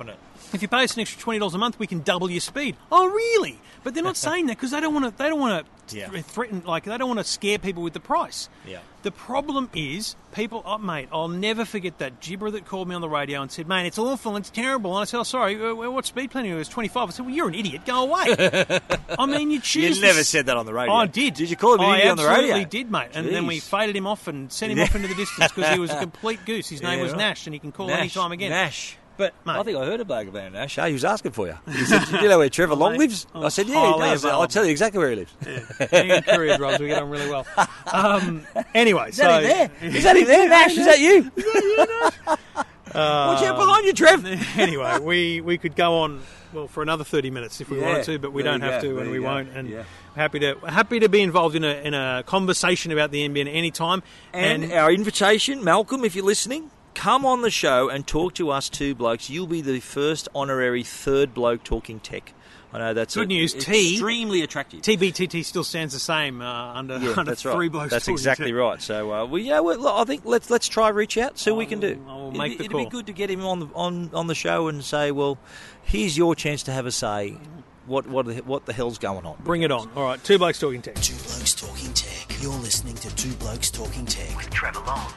If you pay us an extra twenty dollars a month, we can double your speed? Oh, really? But they're not saying that because they don't want to. They don't want to Yeah. threaten. Like they don't want to scare people with the price. Yeah. The problem is people. Oh, mate, I'll never forget that gibber that called me on the radio and said, "Mate, it's awful. It's terrible." And I said, "Oh, sorry. uh, What speed plan are you? It was twenty five. I said, "Well, you're an idiot. Go away." I mean, you choose. You never s- said that on the radio. I did. Did you call him an I idiot on the radio? absolutely did, mate. And then we faded him off and sent him off into the distance because he was a complete goose. His name Yeah, was right. Nash, and he can call Nash, any time again. Nash. But mate, I think I heard a bloke about Nash. Hey, he was asking for you. He said, "Do you know where Trevor Long mate, lives?" I'm said, "Yeah, he does. I'll tell you exactly where he lives." Me and Courier Robs, we get on really well. Um, anyway, Is so that him there? Is that him there, Nash? Is that you? Watch out behind you, Trev. anyway, we, we could go on well for another thirty minutes if we Yeah, wanted to, but we don't have go, to, and we go. won't. And Yeah. happy to happy to be involved in a in a conversation about the NBN anytime. any time. And our invitation, Malcolm, if you're listening, come on the show and talk to us two blokes. You'll be the first honorary third bloke talking tech. I know that's Good a- news, T. Extremely attractive. TBTT still stands the same uh, under, yeah, under that's three right. blokes. That's exactly to- right. So, uh, well, yeah, well, I think let's let's try reach out, see what we can do. I will It'd make be- the it'd call. be good to get him on the on, on the show and say, well, here's your chance to have a say. What what the- what the hell's going on? Bring it on. All right, two blokes talking tech. Two Blokes Talking Tech. You're listening to Two Blokes Talking Tech. with Trevor Long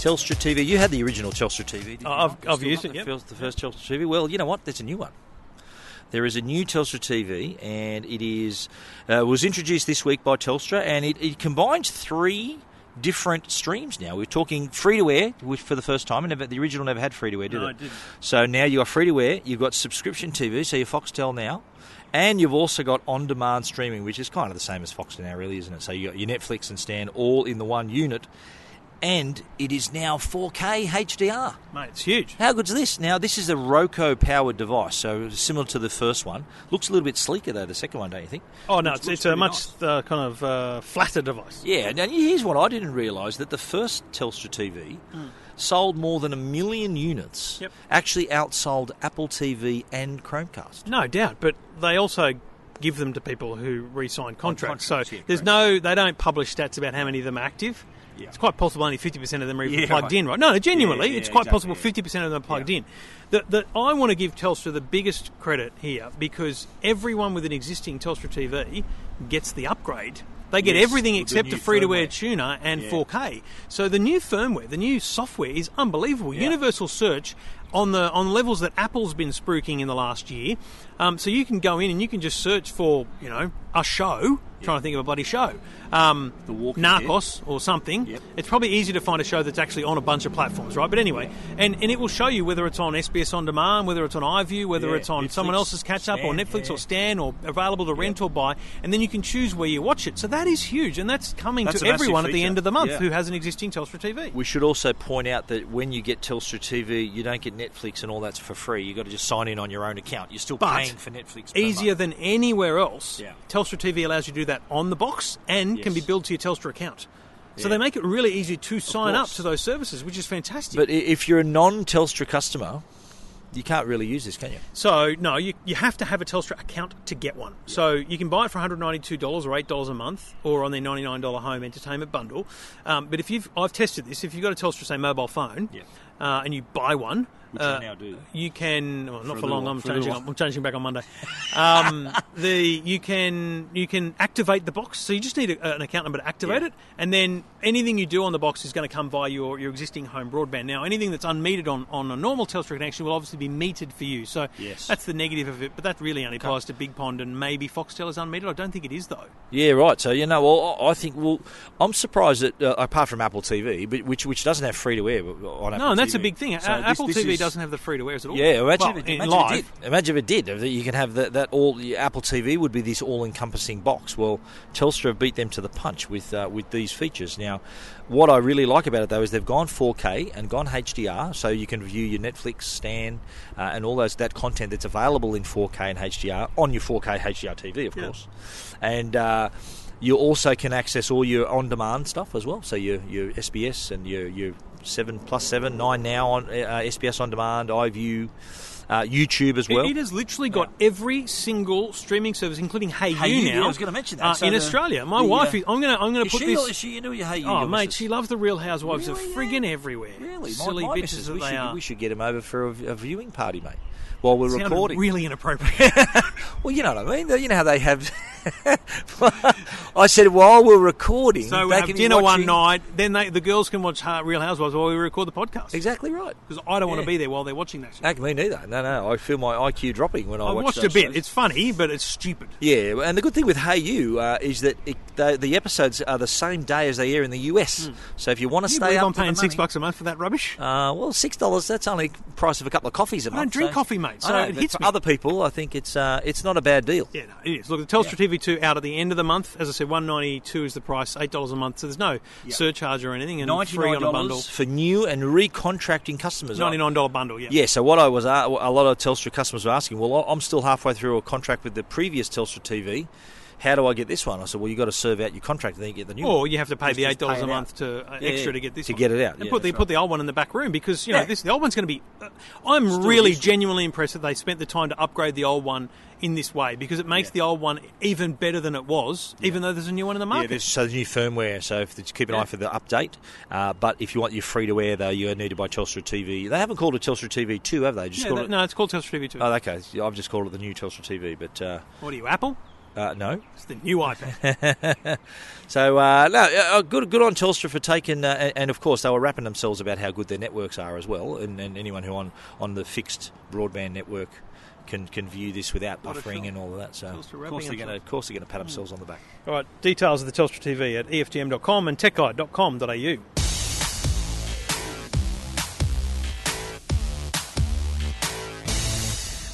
Telstra TV. You had the original Telstra TV. Did you Oh, I've- I've used got it, The yep. first, the first Telstra TV. Well, you know what? There's a new one. There is a new Telstra TV, and it is uh, was introduced this week by Telstra, and it, it combines three different streams. Now we're talking free to air, which for the first time, and the original never had free to air, did No, it? it didn't. So now you are free to air. You've got subscription TV, so you're Foxtel now. And you've also got on-demand streaming, which is kind of the same as Foxtel now, really, isn't it? So you got your Netflix and Stan all in the one unit, and it is now 4K HDR. Mate, it's huge. How good's this? Now, this is a Roku powered device, so similar to the first one. Looks a little bit sleeker, though, the second one, don't you think? Oh no, Looks- it's, looks it's a much nice. uh, kind of uh, flatter device. Yeah, now here's what I didn't realise that the first Telstra TV sold more than a million units, Yep. actually outsold Apple TV and Chromecast. No doubt, but they also give them to people who re-sign contracts. contracts, so yeah, there's correct. no, they don't publish stats about how many of them are active. It's quite possible only 50% of them are even Yeah, plugged right. in, right? No, genuinely, Yeah, yeah, it's quite exactly, possible yeah. 50% of them are plugged Yeah. in. The, the, I want to give Telstra the biggest credit here because everyone with an existing Telstra TV gets the upgrade. They get Yes, everything except a free-to-air tuner and Yeah. 4K. So the new firmware, the new software is unbelievable. Yeah. Universal search on the on levels that Apple's been spruiking in the last year. Um, so you can go in and you can just search for you know a show. Trying to think of a bloody show. Um, The Walking Narcos or something. Yep. It's probably easy to find a show that's actually on a bunch of platforms, right? But anyway, and, and it will show you whether it's on SBS On Demand, whether it's on iView, whether Yeah, it's on Netflix, someone else's catch up or Netflix yeah. or Stan or available to rent or buy, and then you can choose where you watch it. So that is huge, and that's coming That's to everyone at the end of the month Yeah. who has an existing Telstra TV. We should also point out that when you get Telstra TV, you don't get Netflix and all that's for free. You've got to just sign in on your own account. You're still But paying for Netflix. Easier month. than anywhere else. Yeah. Telstra TV allows you to do that on the box and can be billed to your Telstra account. So Yeah. they make it really easy to sign up to those services, which is fantastic. But if you're a non-Telstra customer, you can't really use this, can you? So no, you, you have to have a Telstra account to get one. So you can buy it for one hundred ninety two dollars or eight dollars a month, or on their ninety nine dollar home entertainment bundle. Um, but if you've I've tested this, if you've got a Telstra say mobile phone, Yeah. uh, and you buy one, Which uh, I now do. you can well, not a for, long. little- I'm for changing. I'm changing back on Monday. Um, the you can you can activate the box. So you just need a, an account number to activate Yeah. it, and then anything you do on the box is going to come via your, your existing home broadband. Now, anything that's unmetered on, on a normal Telstra connection will obviously be metered for you. So Yes. that's the negative of it. But that really only applies to Big Pond and maybe Foxtel is unmetered. I don't think it is though. Yeah, right. So you know, well, I think well, I'm surprised that uh, apart from Apple TV, but which which doesn't have free to air on Apple No, and that's a big thing. So this- Apple this TV is- doesn't have the free to airs at all. Yeah, imagine, Well, if, in imagine live. it did. Imagine if it did. You can have that, that all Apple TV would be this all-encompassing box. Well, Telstra have beat them to the punch with uh, with these features. Now, what I really like about it though is they've gone 4K and gone HDR, so you can view your Netflix, Stan, uh, and all those that content that's available in 4K and HDR on your 4K HDR TV, of Yeah. course, and. Uh, you also can access all your on-demand stuff as well. So your your SBS and your your seven plus seven nine now on uh, SBS on demand, iView, uh, YouTube as well. it has literally got every single streaming service, including Hey, Hey You You, yeah, now. I was gonna mention that. uh, So in the- Australia. My the, wife, uh, is, I'm gonna I'm gonna put she, this. is she into your Hayu? Oh, your mate, she loves the Real Housewives Really? of friggin' Yeah. everywhere. Really, silly my bitches that we they should, are. We should get him over for a, a viewing party, mate. While we're Sounded recording. really inappropriate. well, you know what I mean. You know how they have. I said while we're recording, so we have dinner one night, then they, the girls can watch Real Housewives while we record the podcast. Exactly right. Because I don't want to be there while they're watching that. Shit. Heck, me neither. No, no. I feel my IQ dropping when I I watch watched a bit. shows. It's funny, but it's stupid. Yeah, and the good thing with Hayu uh, is that it, the, the episodes are the same day as they air in the US. So if you want to you stay up I'm paying six money- bucks a month for that rubbish? Uh, well, six dollars. That's only the price of a couple of coffees a I month. I don't drink so- coffee, mate, so know, it hits for me. other people, I think it's uh, it's not a bad deal. Yeah, no, it is. Look, the Telstra TV2 out at the end of the month. As I said, one ninety two is the price, eight dollars a month. So there's no surcharge or anything, and free on a bundle. for new and recontracting customers. Ninety nine dollar bundle. Yeah. Yeah, so what I was a lot of Telstra customers were asking, well, I'm still halfway through a contract with the previous Telstra TV. How do I get this one? I said, well, you've got to serve out your contract and then you get the new one. Or you have to pay Just- the eight dollars pay a it out. month to uh, Yeah, extra yeah, to get this to one. get it out. and Yeah, put the that's put the old one in the back room because you know Yeah. this the old one's going to be. Uh, I'm really useful. genuinely impressed that they spent the time to upgrade the old one in this way because it makes Yeah. the old one even better than it was, even though there's a new one in the Yeah, market. there's, so there's new firmware. So if, just keep an Yeah. eye for the update. Uh, but if you want your free to air, though, you need to buy Telstra TV. They haven't called it Telstra TV two, have they? Just Yeah, it. no, it's called Telstra TV2. Oh, okay. I've just called it the new Telstra TV. But uh, what are you, Apple? uh, no. It's the new iPad. So uh, no, uh, good good on Telstra for taking, uh, and- and of course they were rapping themselves about how good their networks are as well, and, and anyone who on on the fixed broadband network can can view this without What buffering and all of that. So Telstra of course they're going to, of course they're going to pat hmm. themselves on the back. All right, details of the Telstra TV at EFTM.com and techguide.com.au.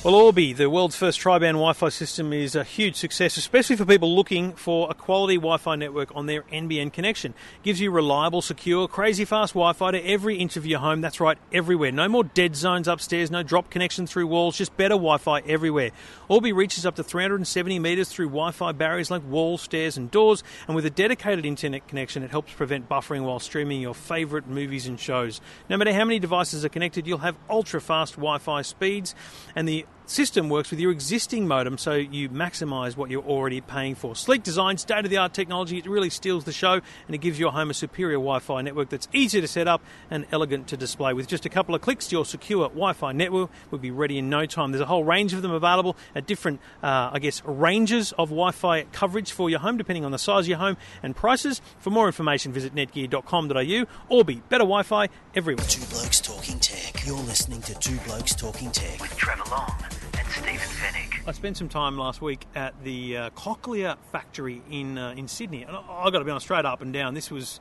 Well, Orbi, the world's first tri-band Wi-Fi system, is a huge success, especially for people looking for a quality Wi-Fi network on their NBN connection. It Gives you reliable, secure, crazy fast Wi-Fi to every inch of your home. That's right, everywhere. No more dead zones upstairs, no drop connection through walls, just better Wi-Fi everywhere. Orbi reaches up to 370 metres through Wi-Fi barriers like walls, stairs, and doors. And with a dedicated internet connection, it helps prevent buffering while streaming your favourite movies and shows. No matter how many devices are connected, you'll have ultra-fast Wi-Fi speeds, and the system works with your existing modem, so you maximise what you're already paying for. Sleek design, state of the art technology, it really steals the show and it gives your home a superior Wi Fi network that's easy to set up and elegant to display. With just a couple of clicks, your secure Wi Fi network will be ready in no time. There's a whole range of them available at different, uh, I guess, ranges of Wi Fi coverage for your home, depending on the size of your home and prices. For more information, visit netgear.com.au or be better Wi Fi everywhere. Two Blokes Talking Tech. You're listening to Two Blokes Talking Tech. With Trevor Long and Stephen Fenech. I spent some time last week at the uh, Cochlear factory in uh, in Sydney, and I've got to be honest, straight up and down, this was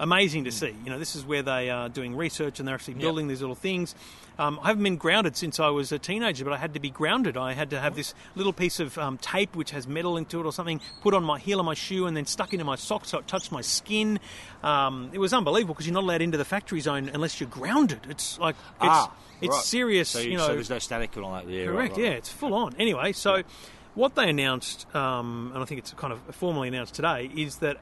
amazing to see. You know, this is where they are doing research and they're actually building these little things. Um, I haven't been grounded since I was a teenager, but I had to be grounded. I had to have this little piece of um, tape which has metal into it or something put on my heel of my shoe and then stuck into my sock so it touched my skin. Um, it was unbelievable because you're not allowed into the factory zone unless you're grounded. It's like it's, Ah, it's right. serious. So, you so know, there's no static on that. Yeah, Correct. right, Yeah, it's full on. Anyway, so what they announced, um, and I think it's kind of formally announced today, is that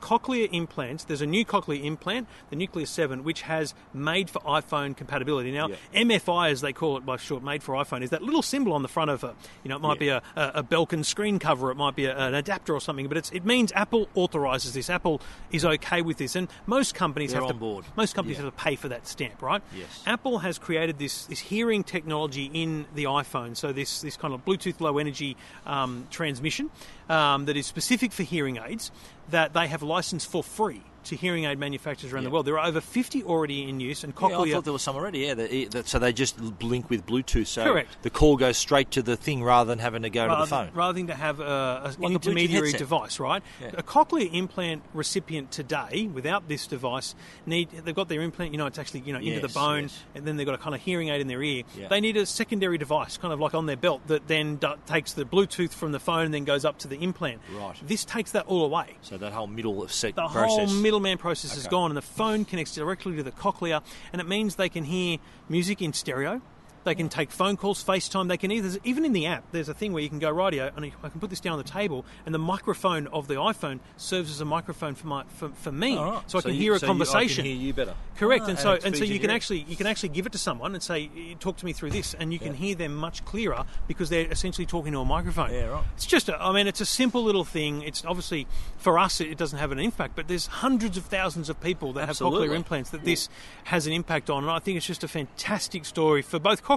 cochlear implants. There's a new cochlear implant, the Nucleus Seven, which has made for iPhone compatibility. Now, Yeah. MFI, as they call it by short, made for iPhone, is that little symbol on the front of a. You know, it might be a, a, Belkin screen cover, it might be a, an adapter or something, but it's, it means Apple authorises this. Apple is okay with this, and most companies They're have to board. most companies Yeah. have to pay for that stamp, right? Yes. Apple has created this, this hearing technology in the iPhone, so this, this kind of Bluetooth low energy um, transmission um, that is specific for hearing aids that they have licensed for free to hearing aid manufacturers around the world. There are over 50 already in use, and Yeah, I Cochlear. thought there was some already. Yeah, so they just link with Bluetooth. So Correct. the call goes straight to the thing rather than having to go to the phone. rather than to have a, a Like intermediary headset. device, right? Yeah. A cochlear implant recipient today, without this device, need they've got their implant. You know, it's actually you know into the Yes, bone, yes. and then they've got a kind of hearing aid in their ear. Yeah. They need a secondary device, kind of like on their belt, that then do, takes the Bluetooth from the phone and then goes up to the implant. Right. This takes that all away. So that whole middle sec The process. whole middleman process is gone, and the phone connects directly to the cochlea, and it means they can hear music in stereo. They can take phone calls, FaceTime. They can either, even in the app, there's a thing where you can go radio, and I can put this down on the table, and the microphone of the iPhone serves as a microphone for my for, for me, right. so I can you- hear a so you- I can conversation. hear you better. Correct, Ah, and so it and so you can actually you can actually give it to someone and say, "Talk to me through this," and you can hear them much clearer because they're essentially talking to a microphone. Yeah, right. It's just, a, I mean, it's a simple little thing. It's obviously for us it doesn't have an impact, but there's hundreds of thousands of people that have cochlear implants that this has an impact on, and I think it's just a fantastic story for both cochlear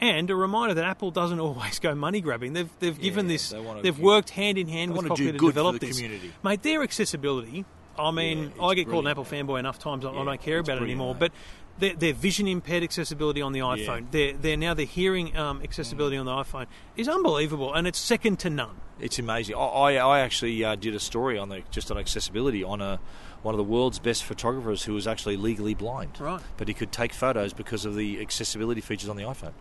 and a reminder that Apple doesn't always go money grabbing. They've they've given Yeah, this, They they've give- worked hand in hand with cochlear to develop this. community. Mate, their accessibility. I mean, Yeah, I get called an Apple fanboy enough times. I, I don't care about it anymore. But their, their vision impaired accessibility on the iPhone, their, their now their hearing um, accessibility on the iPhone is unbelievable, and it's second to none. It's amazing. I, I, I actually uh, did a story on the just on accessibility on a one of the world's best photographers who was actually legally blind. Right. But he could take photos because of the accessibility features on the iPhone.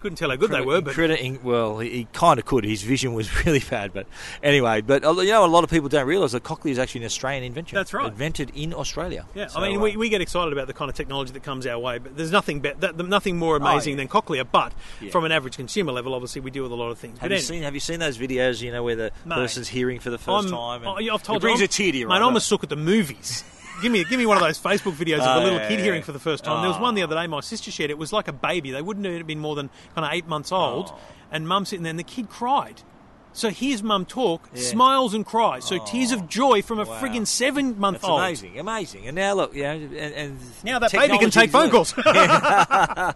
Couldn't tell how good they were, but Crediting, well, he, he kind of could. His vision was really bad, but anyway. But uh, you know, a lot of people don't realise that cochlear is actually an Australian invention. That's right. Invented in Australia. Yeah, So, I mean, uh, we, we get excited about the kind of technology that comes our way, but there's nothing be- that, nothing more amazing yeah. than Cochlear. But Yeah. from an average consumer level, obviously, we deal with a lot of things. Have but you anyway, seen Have you seen those videos? You know, where the Mate, person's hearing for the 1st I'm, time. oh, and I've told it brings you, a tear to your mate, eye. I'm a sook at the movies. give me, give me one of those Facebook videos of Oh, a little kid hearing for the first time. There was Oh. one the other day my sister shared. It was like a baby. They wouldn't have been more than kind of eight months old, Oh. and mum sitting there, and the kid cried. So here's mum talk, Yeah. smiles and cries. So tears of joy from a Wow. friggin' seven month That's old. amazing, amazing. And now look, yeah, and, and Now that baby can take phone calls. but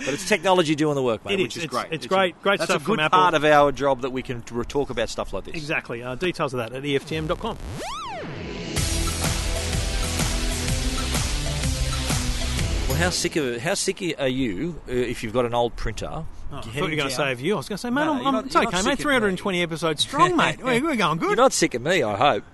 it's technology doing the work, mate, It which is. is It's- great. it's great- great that's stuff a from good Apple. part of our job that we can t- talk about stuff like this. exactly. Uh, details of that at EFTM.com. Well, how sick of how sick are you uh, if you've got an old printer? Oh, I thought you were going to say of you. I was going to say, mate, No, I'm, I'm, not- it's okay, mate. sick of 320 episodes strong, mate. We're, we're going You're not sick of me, I hope.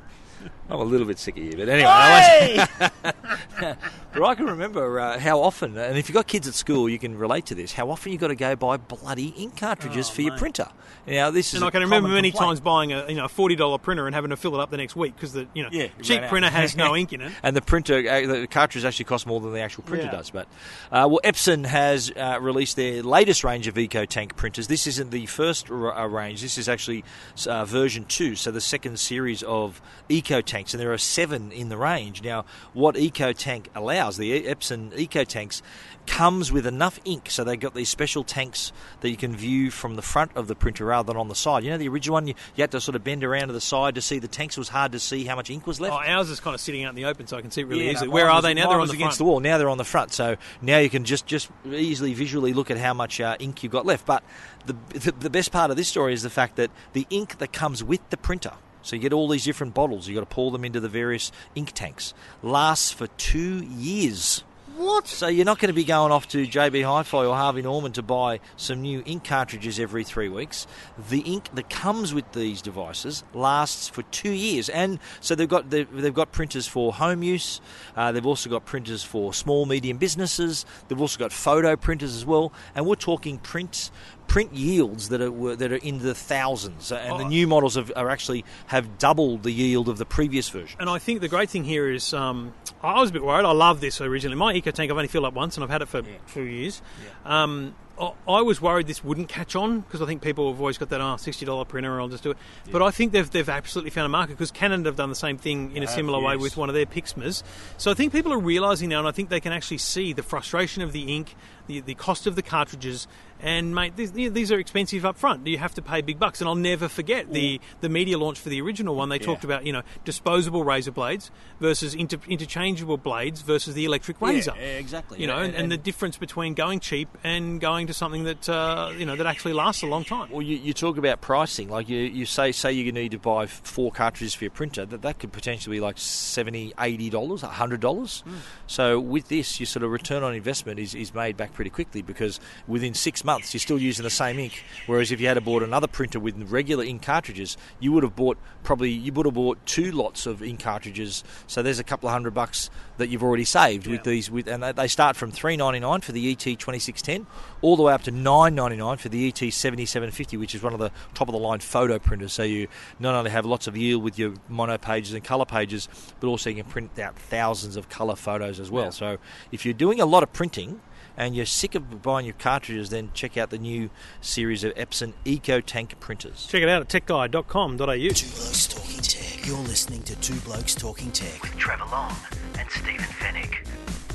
I'm a little bit sick of you, but anyway. Hey! But I can remember uh, how often, and if you've got kids at school, you can relate to this. How often you've got to go buy bloody ink cartridges Oh, for your printer. Now this is and I can remember many complaint. times buying a you know a forty dollar printer and having to fill it up the next week because the you know Yeah, cheap printer has no ink in it. and the printer, uh, the cartridge actually costs more than the actual printer Yeah. does. But uh, well, Epson has uh, released their latest range of EcoTank printers. This isn't the first r- uh, range. This is actually uh, version two, so the second series of EcoTanks, and there are seven in the range. Now, what EcoTank allows the Epson EcoTanks, comes with enough ink. So they've got these special tanks that you can view from the front of the printer rather than on the side. You know, the original one, you, you had to sort of bend around to the side to see the tanks. It was hard to see how much ink was left. Oh, ours is kind of sitting out in the open, so I can see it really Yeah, easily. no, Where are they now? They're on the against front. the wall. Now they're on the front. So now you can just just easily visually look at how much uh, ink you've got left. But the, the the best part of this story is the fact that the ink that comes with the printer. So you get all these different bottles. You've got to pour them into the various ink tanks. Lasts for two years. What? So you're not going to be going off to JB Hi-Fi or Harvey Norman to buy some new ink cartridges every three weeks. The ink that comes with these devices lasts for two years, and so they've got they've, they've got printers for home use. Uh, they've also got printers for small medium businesses. They've also got photo printers as well, and we're talking print print yields that are that are in the thousands. And the Oh. new models have, are actually have doubled the yield of the previous version. And I think the great thing here is, um, I was a bit worried. I love this originally. My eco tank I've only filled up once, and I've had it for two years. Um, I- I was worried this wouldn't catch on because I think people have always got that oh, sixty dollar printer. and I'll just do it. But I think they've they've absolutely found a market because Canon have done the same thing in a similar way with one of their Pixmas. So I think people are realizing now, and I think they can actually see the frustration of the ink, the the cost of the cartridges. And mate, these, these are expensive up front. You have to pay big bucks. And I'll never forget the, the media launch for the original one. They talked about you know disposable razor blades versus inter, interchangeable blades versus the electric razor. exactly. You know, and, and the difference between going cheap and going to something that uh, you know that actually lasts a long time. Well, you, you talk about pricing. Like you, you say, say you need to buy four cartridges for your printer. That that could potentially be like 70 80 dollars, hundred dollars. So with this, your sort of return on investment is, is made back pretty quickly because within six months you're still using the same ink. Whereas if you had bought another printer with regular ink cartridges, you would have bought probably you would have bought two lots of ink cartridges. So there's a couple of hundred bucks that you've already saved with these. With and they- start from three ninety nine for the ET twenty six ten, all the way up to nine ninety nine for the ET seventy seven fifty, which is one of the top of the line photo printers. So you not only have lots of yield with your mono pages and color pages, but also you can print out thousands of color photos as well. So if you're doing a lot of printing. And you're sick of buying your cartridges, then check out the new series of Epson EcoTank printers. Check it out at techguide.com.au. Two Blokes Talking Tech. You're listening to Two Blokes Talking Tech. with Trevor Long and Stephen Fenech.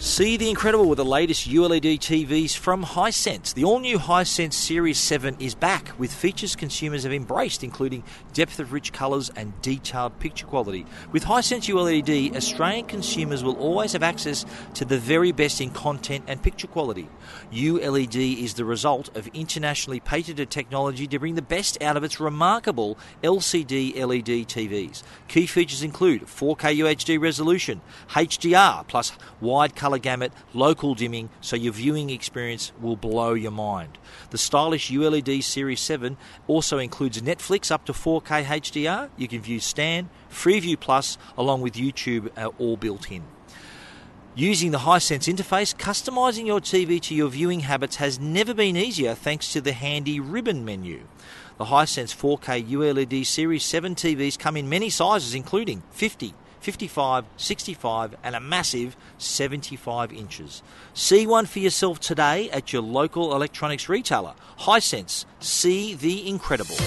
See the incredible with the latest ULED TVs from Hisense. The all new Hisense Series 7 is back with features consumers have embraced, including depth of rich colours and detailed picture quality. With Hisense ULED, Australian consumers will always have access to the very best in content and picture quality. ULED is the result of internationally patented technology to bring the best out of its remarkable LCD LED TVs. Key features include 4K UHD resolution, HDR plus wide color gamut, local dimming, so your viewing experience will blow your mind. The stylish ULED Series 7 also includes Netflix up to 4K HDR. You can view Stan, Freeview Plus, along with YouTube, uh, all built in. Using the Hisense interface, customizing your TV to your viewing habits has never been easier thanks to the handy ribbon menu. The Hisense 4K ULED Series 7 TVs come in many sizes, including 50, 55, 65, and a massive 75 inches. See one for yourself today at your local electronics retailer. Hisense, see the incredible.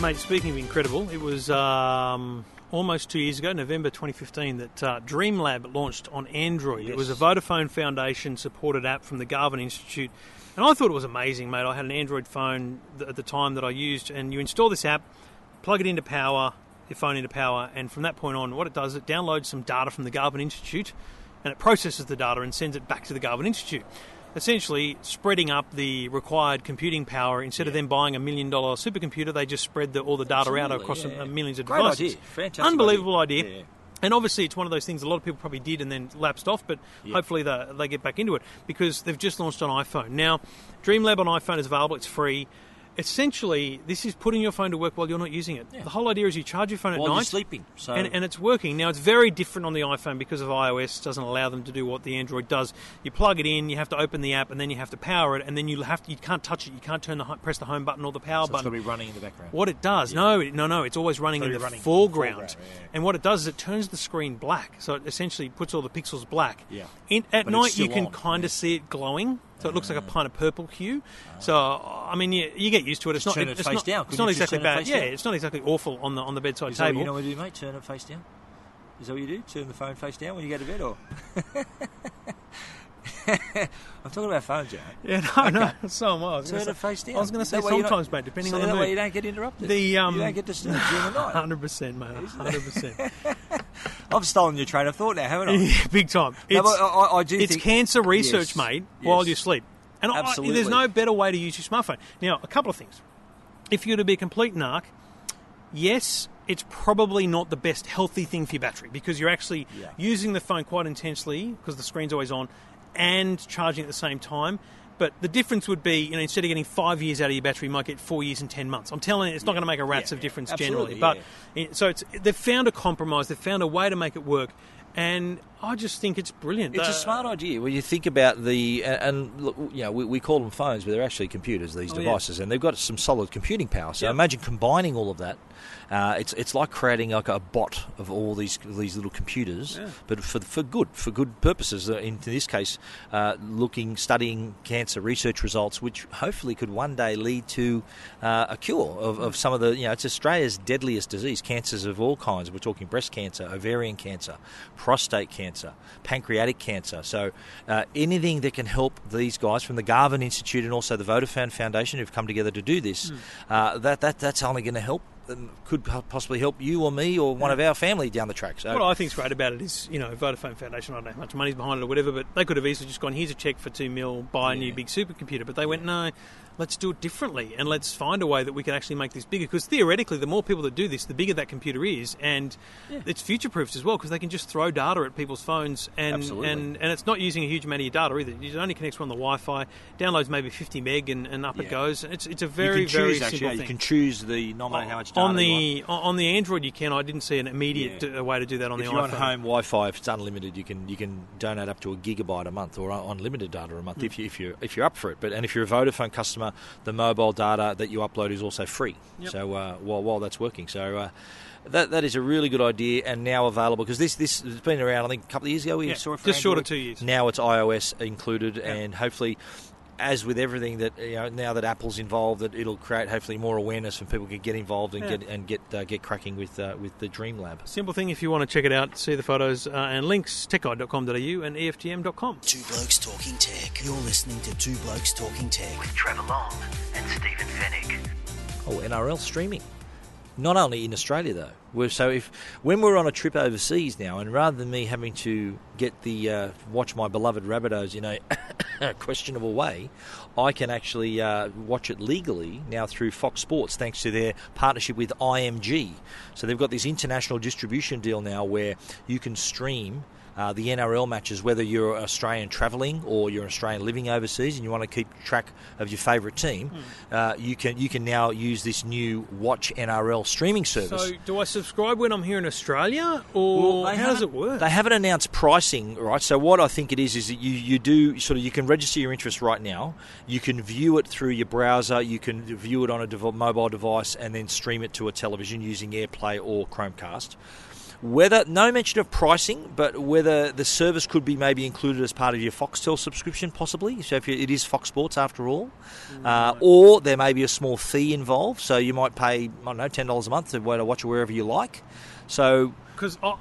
Mate, speaking of incredible, it was um, almost two years ago, November 2015, that uh, DreamLab launched on Android. It was a Vodafone Foundation supported app from the Garvan Institute. And I thought it was amazing, mate. I had an Android phone th- at the time that I used, and you install this app, plug it into power, your phone into power, and from that point on, what it does, it downloads some data from the Garvan Institute and it processes the data and sends it back to the Garvan Institute. Essentially, spreading up the required computing power instead of them buying a million dollar supercomputer, they just spread the, all the data out across yeah. millions of Great devices. idea. Fantastic Unbelievable idea. idea. Yeah. And obviously, it's one of those things a lot of people probably did and then lapsed off, but hopefully they, they get back into it because they've just launched on iPhone. Now, DreamLab on iPhone is available, it's free. Essentially, this is putting your phone to work while you're not using it. The whole idea is you charge your phone at While night you're sleeping. So and, and it's working. Now, it's very different on the iPhone because of iOS doesn't allow them to do what the Android does. You plug it in, you have to open the app, and then you have to power it, and then you have to, you can't touch it. You can't turn the press the home button or the power so it's button. got to be running in the background. What it does, no, no, no, it's always running in the running in the foreground. yeah. And what it does is it turns the screen black, so it essentially puts all the pixels black. Yeah. In, at But night, you can kind yeah. of see it glowing, So it looks like a kind of purple hue. So I mean, you, you get used to it. It's Just not. turn it it's face not. It's not exactly bad. Yeah, down? it's not exactly awful on the on the bedside Is table. you know what to do, mate? Turn it face down. Is that what you do? Turn the phone face down when you go to bed, or? I'm talking about phone jack. Yeah, no, no. So am I. I was Turn gonna say- face down. I was going to say That way you're not- sometimes, mate, depending so on the that mood. way you don't get interrupted. The, um, you don't get disturbed during the night. Hundred percent, mate. Hundred percent. I've stolen your train of thought now, haven't I? Yeah, big time. It's, but I, I- do it's think cancer research, Yes. mate, Yes. while you sleep. And I, there's no better way to use your smartphone. Now, a couple of things. If you're to be a complete narc, yes, it's probably not the best healthy thing for your battery because you're actually Yeah. using the phone quite intensely because the screen's always on and charging at the same time. But the difference would be, you know, instead of getting five years out of your battery, you might get four years and ten months. I'm telling you, it's not going to make a rat's Yeah, of difference generally. But so it's, they've found a compromise. They've found a way to make it work, and I just think it's brilliant. It's Uh, a smart idea when you think about the and, and look, you know we, we call them phones, but they're actually computers. These Oh, yeah. devices, and they've got some solid computing power. So Yep. imagine combining all of that. Uh, it's it's like creating like a bot of all these these little computers, Yeah. but for for good for good purposes. Uh, in this case, uh, looking studying cancer research results, which hopefully could one day lead to uh, a cure of, of some of the you know it's Australia's deadliest disease, cancers of all kinds. We're talking breast cancer, ovarian cancer, prostate cancer, pancreatic cancer. So uh, anything that can help these guys from the Garvan Institute and also the Vodafone Foundation who've come together to do this, uh, that that that's only going to help. Could possibly help you or me or one of our family down the track. So What I think's great about it is, you know, Vodafone Foundation, I don't know how much money's behind it or whatever, but they could have easily just gone, here's a check for two mil, buy a new big supercomputer. But they went, no, let's do it differently and let's find a way that we can actually make this bigger. Because theoretically, the more people that do this, the bigger that computer is, and it's future proofed as well because they can just throw data at people's phones and, Absolutely. and and it's not using a huge amount of your data either. It only connects on the Wi-Fi, downloads maybe 50 meg, and, and up it goes. It's it's a you very can very choose, actually, simple yeah, thing. You can choose the nominate how much data on you want. the on the Android, you can. I didn't see an immediate Yeah. way to do that on if the you're iPhone. on home Wi-Fi, if it's unlimited, you can you can donate up to a gigabyte a month or unlimited data a month hmm. if you if you if you're up for it. But and if you're a Vodafone customer, the mobile data that you upload is also free. Yep. So uh, while while that's working, so. Uh, that, that is a really good idea and now available because this this has been around I think a couple of years ago we Yeah, saw it for just short of two years. now it's iOS included and hopefully as with everything that you know now that Apple's involved that it'll create hopefully more awareness and people can get involved and Yeah. get and get uh, get cracking with uh, with the DreamLab Simple thing if you want to check it out, see the photos uh, and links, techguide.com.au and EFTM.com. Two Blokes Talking Tech. You're listening to Two Blokes Talking Tech. with Trevor Long and Stephen Fenech. Oh, NRL streaming. Not only in Australia though. We're, so if when we're on a trip overseas now, and rather than me having to get the uh, watch my beloved Rabbitohs you a questionable way, I can actually uh, watch it legally now through Fox Sports, thanks to their partnership with IMG. So they've got this international distribution deal now where you can stream uh, the NRL matches, whether you're Australian travelling or you're Australian living overseas and you want to keep track of your favourite team, Hmm. uh, you can you can now use this new Watch NRL streaming service. So, do I subscribe when I'm here in Australia, or Well, how does it work? They haven't announced pricing, right? So what I think it is is that you, you do sort of you can register your interest right now. You can view it through your browser. You can view it on a mobile device and then stream it to a television using AirPlay or Chromecast. Whether no mention of pricing, but whether the service could be maybe included as part of your Foxtel subscription, possibly. So if you, it is Fox Sports after all, uh, or there may be a small fee involved. So you might pay I don't know ten dollars a month to watch it wherever you like. So Because I,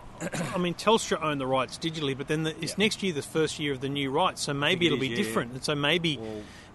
I mean, Telstra own the rights digitally, but then the, it's next year the first year of the new rights, so maybe it it'll is, be yeah, different. And so maybe,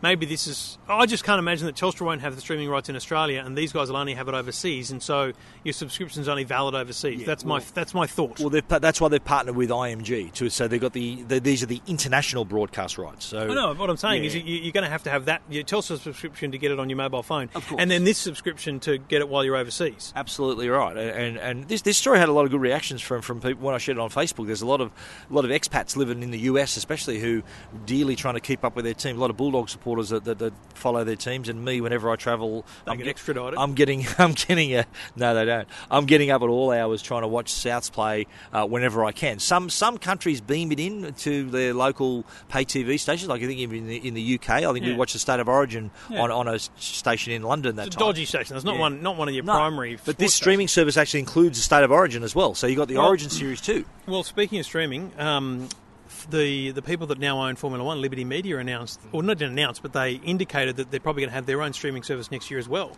maybe this is. I just can't imagine that Telstra won't have the streaming rights in Australia, and these guys will only have it overseas, and so your subscription's only valid overseas. that's my that's my thought. Well, that's why they've partnered with IMG too. So they've got the, the these are the international broadcast rights. So I know what I'm saying is Yeah. you, you're going to have to have that your Telstra subscription to get it on your mobile phone, and then this subscription to get it while you're overseas. Absolutely right, and and this this story had a lot of good reactions from from people when I shared it on Facebook. There's a lot of a lot of expats living in the US, especially who dearly trying to keep up with their team. A lot of Bulldog supporters that, that, that follow their teams, and me whenever I travel, They I'm get extradited. I'm getting I'm getting a no, they don't. I'm getting up at all hours trying to watch Souths play uh, whenever I can. Some some countries beam it in to their local pay TV stations. Like I think in the, in the UK, I think we watch the State of Origin Yeah. on, on a station in London that It's a time. dodgy station. It's not Yeah. one not one of your No, primary. But this streaming service actually includes the State of Origin as well. So you got the Well- Origin series too. Well, speaking of streaming, um, the the people that now own Formula One, Liberty Media, announced, or not announced, but they indicated that they're probably going to have their own streaming service next year as well,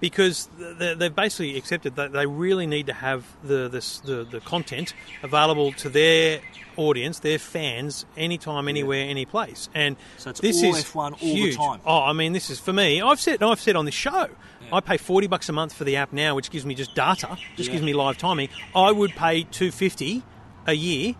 because they- they've basically accepted that they really need to have the this, the the content available to their audience, their fans, anytime, anywhere, any place. And So it's this all is F1 all the huge. time. Oh, I mean, this is for me. I've said I've said on this show. I pay forty bucks a month for the app now, which gives me just data, just Yeah. gives me live timing. I would pay two fifty a year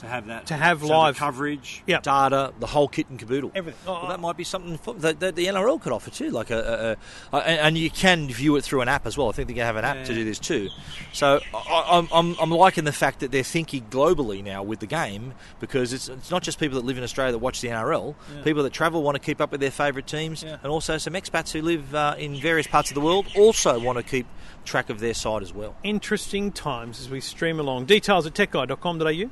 to have that To have live- coverage, Yep. data, the whole kit and caboodle. Everything. Well, Oh, that might be something that, that the NRL could offer too, like a, a, a, and, you can view it through an app as well. I think they can have an app to do this too. So I, I'm, I'm, I'm liking the fact that they're thinking globally now with the game because it's it's not just people that live in Australia that watch the NRL. People that travel want to keep up with their favourite teams, Yeah. and also some expats who live uh, in various parts of the world also want to keep track of their side as well. interesting times as we stream along. Details at techguide.com.au.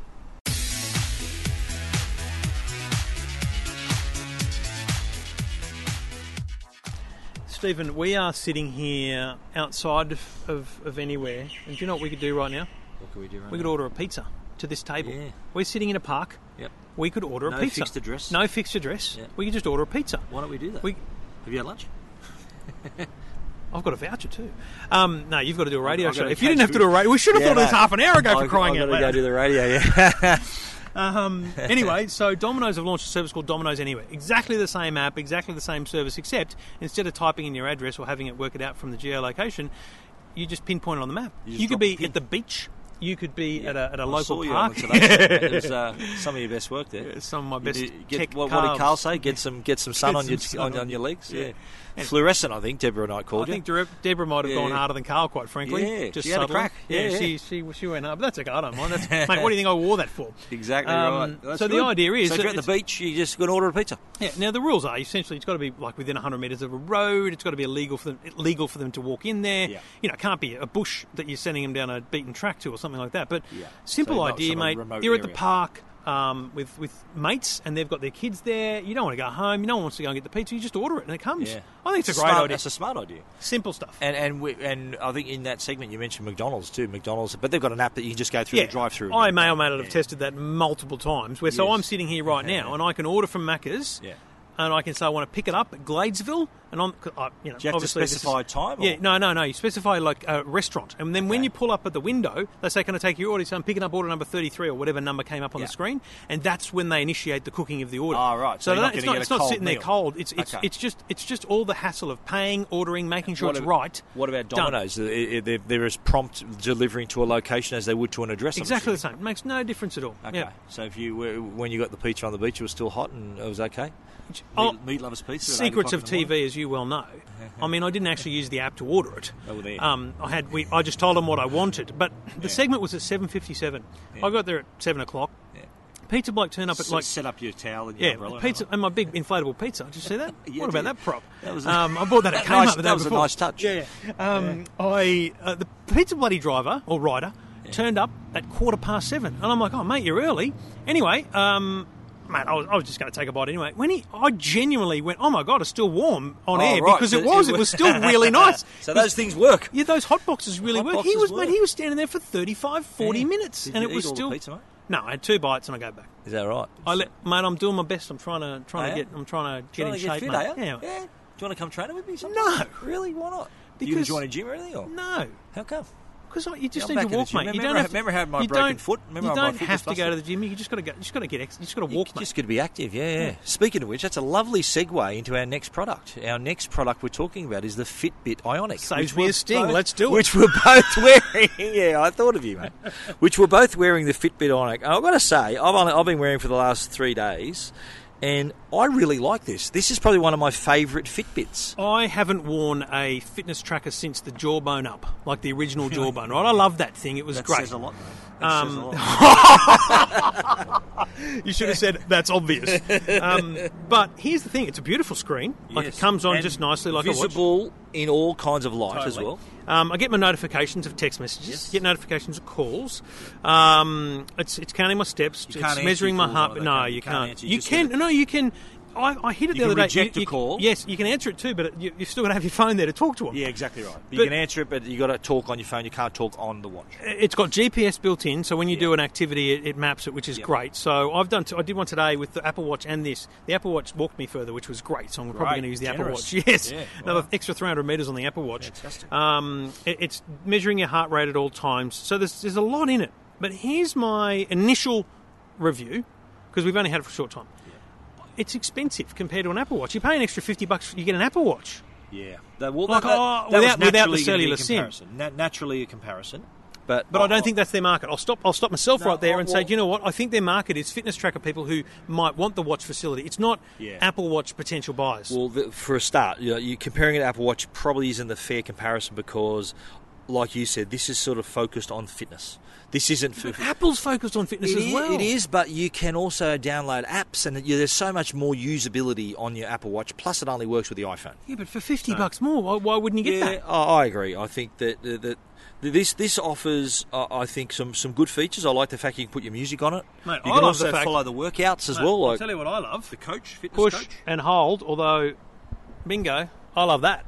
Stephen, we are sitting here outside of, of, of anywhere. And do you know what we could do right now? What can we do? Right We could order a pizza to this table. Yeah. We're sitting in a park. Yep. We could order No a pizza. No fixed address? No fixed address. Yeah. We could just order a pizza. Why don't we do that? We, have you had lunch? I've got a voucher too. Um, no, you've got to do a radio I've show. If you didn't have to do a radio, we should have Yeah, thought of this half an hour ago for I- crying I out loud. gotta go do the radio. Yeah. Um, anyway, so Domino's have launched a service called Domino's Anywhere. Exactly the same app, exactly the same service, except instead of typing in your address or having it work it out from the geolocation, you just pinpoint it on the map. You You, could be at the beach. You could be at a, at a I local you park. It was uh, some of your best work there. Some of my You best get, what, what did. Karl say? Get some get some sun Get on your sun on, on on your legs. Yeah. Yeah, fluorescent. I think Deborah and I I called you. I think Deborah might have gone Yeah. harder than Karl, quite frankly. Yeah, just she had a subtly. crack. Yeah, Yeah, she, she she went but that's okay. I don't mind. That's, mate, what do you think I wore that for? Exactly Um, right. That's so the idea is so if you're at the beach, you just go and order a pizza. Yeah. Now the rules are essentially it's got to be like within 100 metres of a road. It's got to be illegal for them legal for them to walk in there. Yeah. You know, it can't be a bush that you're sending them down a beaten track to or something like that. But Yeah. simple So idea, mate. You're at the area. park. Um, with with mates and they've got their kids there. You don't want to go home. You no one wants to go and get the pizza. You just order it and it comes. Yeah, I think it's a great smart, idea. That's a smart idea. Simple stuff. And and we, and I think in that segment you mentioned McDonald's too. McDonald's, but they've got an app that you can just go through yeah, the drive-through. I may or may not have tested that multiple times. Where so I'm sitting here right now and I can order from Macca's. Yeah. And I can say I want to pick it up at Gladesville, and I'm, you know, Do you have to this is- specify time, or- Yeah, no, no, no. You specify like a restaurant, and then when you pull up at the window, they say, "Can I take your order?" So I'm picking up order number thirty-three or whatever number came up on Yeah. the screen, and that's when they initiate the cooking of the order. Ah, right. So So, not it's not it's not sitting there cold. It's it's Okay. it's just it's just all the hassle of paying, ordering, making sure What it's about- right. What about. Domino's? Uh, They're, they're as prompt delivering to a location as they would to an address. Exactly the same. Makes no difference at all. Okay. Yeah. So if you were, when you got the pizza on the beach, it was still hot and it was okay. Oh, meat, meat lovers pizza. Secrets of? TV, as you well know. I mean, I didn't actually use the app to order it. Oh, there. Um, I had we, I just told them what I wanted, but the segment was at seven fifty-seven. I got there at seven o'clock. Yeah. Pizza bloke turned up at S- like set up your towel and your yeah, umbrella. pizza and my big inflatable pizza. Did you see that? Yeah, what about that prop? That was a- um, I bought that at That Kmart nice- that day was a nice touch. Yeah, yeah. Um, I uh, the pizza bloody driver or rider turned up at quarter past seven, and I'm like, oh mate, you're early. Anyway, um, mate, I was, I was just going to take a bite anyway. When he, I genuinely went, oh my god, it's still warm on Oh, air right. because So it was. it was- still really nice. So those things work. Yeah, those hot boxes really Hot work. He was, work. mate, he was standing there for 35, 40 Yeah. minutes, Did and you it was eat all the still. pizza? No, I had two bites and I go back. Is that right? I let, mate, I'm doing my best. I'm trying to trying Oh, to get. I'm trying to get Trying in to get shape, fit, mate. you? Yeah. Do you want to come training with me? Sometime? No. Really? Why not? you Because- going to join a gym or anything? Or? No, How come? Because you just I'm need to walk, mate. You Remember don't I- have, remember I had my you broken foot? Remember you don't have to go to the gym. You just got to go. You just got to get. Ex- you just got to walk, mate. Just good to be active, yeah, yeah. Speaking of which, that's a lovely segue into our next product. Our next product we're talking about is the Fitbit Ionic. Saves which me we're a sting. both- Let's do it. Which we're both wearing. yeah, I thought of you, mate. which we're both wearing the Fitbit Ionic. And I've got to say, I've, only, I've been wearing for the last three days, and I really like this. This is probably one of my favourite Fitbits. I haven't worn a fitness tracker since the Jawbone Up, like the original Jawbone. Right? I love that thing. It was That great. says a lot. That Um, says a lot. You should have said that's obvious. um, but here's the thing: it's a beautiful screen. Like Yes. it comes on And just nicely, like a watch. visible in all kinds of light as well. Um, I get my notifications of text messages. Yes. Get notifications of calls. Um, it's it's counting my steps. You it's measuring my heart. no, you you can't can't. You, you can. No, you can. I, I hit it You the other day. reject You- a you- call. Yes, you can answer it too, but it, you, you've still got to have your phone there to talk to them. Yeah, exactly right. You But- can answer it, but you've got to talk on your phone. You can't talk on the watch. It's got GPS built in, so when you Yeah. do an activity, it, it maps it, which is Yep. great. So I've done. T- I did one today with the Apple Watch and this. The Apple Watch walked me further, which was great. So I'm probably Right. going to use the Generous. Apple Watch. Yes, Yeah, another wow. extra 300 meters on the Apple Watch. Fantastic. Um, it- it's measuring your heart rate at all times. So there's there's a lot in it. But here's my initial review because we've only had it for a short time. It's expensive compared to an Apple Watch. You pay an extra 50 bucks, you get an Apple Watch. Yeah. That, well, Like, that, that, oh, that was without- without the naturally gonna be a cellular SIM. comparison. Na- naturally a comparison. But, But I don't think that's their market. I'll stop. I'll stop myself No, right there well- and say, do you know what? I think their market is fitness tracker people who might want the watch facility. It's not Yeah. Apple Watch potential buyers. Well, the, for a start, you know, you comparing it to Apple Watch probably isn't the fair comparison because, like you said, this is sort of focused on fitness. This isn't for. Apple's focused on fitness It as is- well. it is, but you can also download apps, and there's so much more usability on your Apple Watch. Plus, it only works with the iPhone. Yeah, but for fifty bucks more, why, why wouldn't you get yeah, that? I I agree. I think that that, that this this offers, uh, I think, some some good features. I like the fact you can put your music on it. Mate, you I can the also fact- follow the workouts as Mate, well. I'll tell you what I love: the coach, fitness push coach. and hold. Although, bingo, I love that.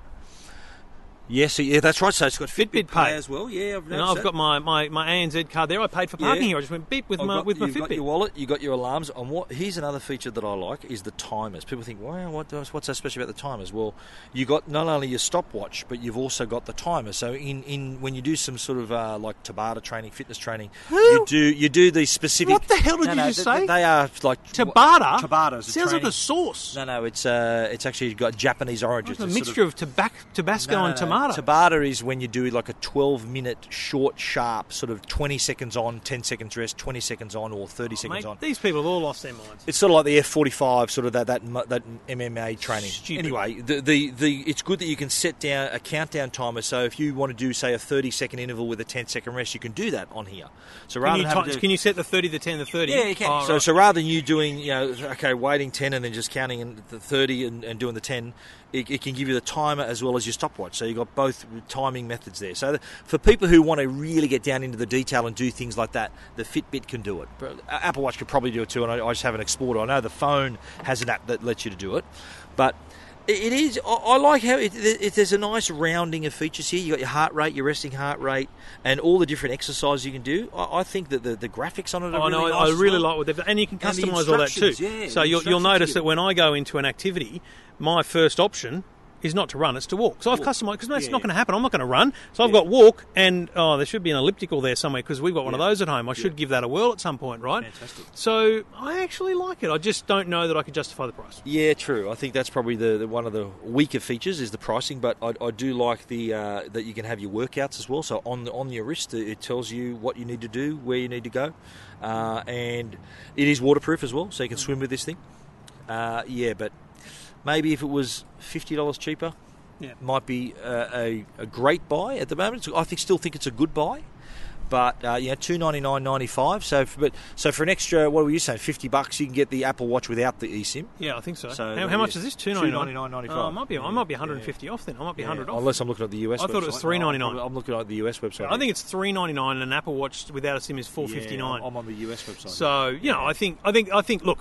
Yes, yeah, that's right. So it's got Fitbit Pay as well. Yeah, I've noticed I've got my, my, my ANZ card there. I paid for parking Yeah. here. I just went beep with I've my got- with my you've got your wallet, you got your alarms. And what? Here's another feature that I like is the timers. People think, wow, what, what's so special about the timers? Well, you got not only your stopwatch, but you've also got the timer. So in, in when you do some sort of uh, like Tabata training, fitness training, you do you do these specific. What the hell did No, you no, just th- say? They are like Tabata. Tabata's a sounds like a sauce. No, no, it's uh, it's actually got Japanese origins. It's a It's sort mixture of, tobac- Tabasco No, and tomato. Tabata is when you do like a 12 minute short, sharp, sort of 20 seconds on, 10 seconds rest, 20 seconds on, or 30 seconds Mate, on. these people have all lost their minds. It's sort of like the F45, sort of that that that MMA training. Stupid. Anyway, the, the the it's good that you can set down a countdown timer. So if you want to do say a 30 second interval with a 10 second rest, you can do that on here. So Can rather you, than having ti- to, can you set the 30, the 10, the 30? yeah, you can. Oh, so, right. so rather than you doing, you know, okay, waiting 10 and then just counting in the 30 and, and doing the 10, it, it can give you the timer as well as your stopwatch. So you've got both timing methods there. So th- for people who want to really get down into the detail and do things like that, the Fitbit can do it. Apple Watch could probably do it too, and I, I just haven't explored it. I know the phone has an app that lets you to do it, but it is. I I like how it, it, there's a nice rounding of features here. You got your heart rate, your resting heart rate, and all the different exercises you can do. I, I think that the, the graphics on it are Oh, really I nice as really well. like what they've done. And you can customise all that too. yeah, so you'll, you'll notice that when I go into an activity, my first option is not to run, it's to walk. So I've customised, because it's Yeah, not going to happen. I'm not going to run. So I've got walk, and oh, there should be an elliptical there somewhere, because we've got one of those at home. I should give that a whirl at some point, right? Fantastic. So I actually like it. I just don't know that I could justify the price. Yeah, true. I think that's probably the, the one of the weaker features is the pricing, but I, I do like the uh, that you can have your workouts as well. So on the, on your wrist, it- it tells you what you need to do, where you need to go, uh, and it is waterproof as well, so you can swim with this thing. Uh, yeah, but maybe if it was fifty dollars cheaper, Yeah. might be uh, a, a great buy at the moment. I think still think it's a good buy. But uh, yeah, two ninety nine ninety five. So, for, but so for an extra, what were you saying? Fifty bucks, you can get the Apple Watch without the eSIM. Yeah, I think so. So, how, how much yeah, is this? Two ninety nine. $2.99.95. Oh, I might be. I Yeah, might be 150 off then. I might be 100 Yeah, off. Unless I'm looking at the US. I thought it was website. $3.99. I'm looking at the US website. I think it's 399 and an Apple Watch without a SIM is 459. Yeah, I'm on the US website. So you know, I think I think I think look,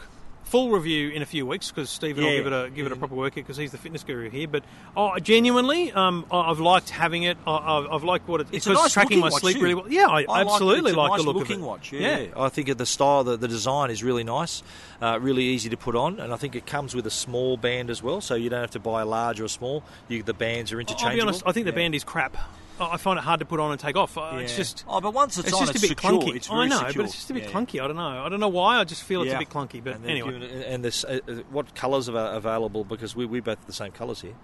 full review in a few weeks because Stephen will Yeah. give it a give it a proper workout because he's the fitness guru here. But oh, genuinely, um, I- I've liked having it. I- I've, I've liked what it, It's because a nice tracking my looking watch sleep too. really well. Yeah, I, I absolutely like, like, it's a the nice look looking of it. watch. Yeah. I think the style, the, the design is really nice, uh, really easy to put on, and I think it comes with a small band as well, so you don't have to buy a large or a small. You, the bands are interchangeable. I'll be honest. I think the band is crap. I find it hard to put on and take off. Uh, It's just. oh, but once it's, It's on, just it's a bit secure. clunky. It's I know, secure. but it's just a bit Yeah. clunky. I don't know. I don't know why. I just feel it's Yeah. a bit clunky. But And anyway, given and this, uh, uh, what colours are available? Because we we both have the same colours here.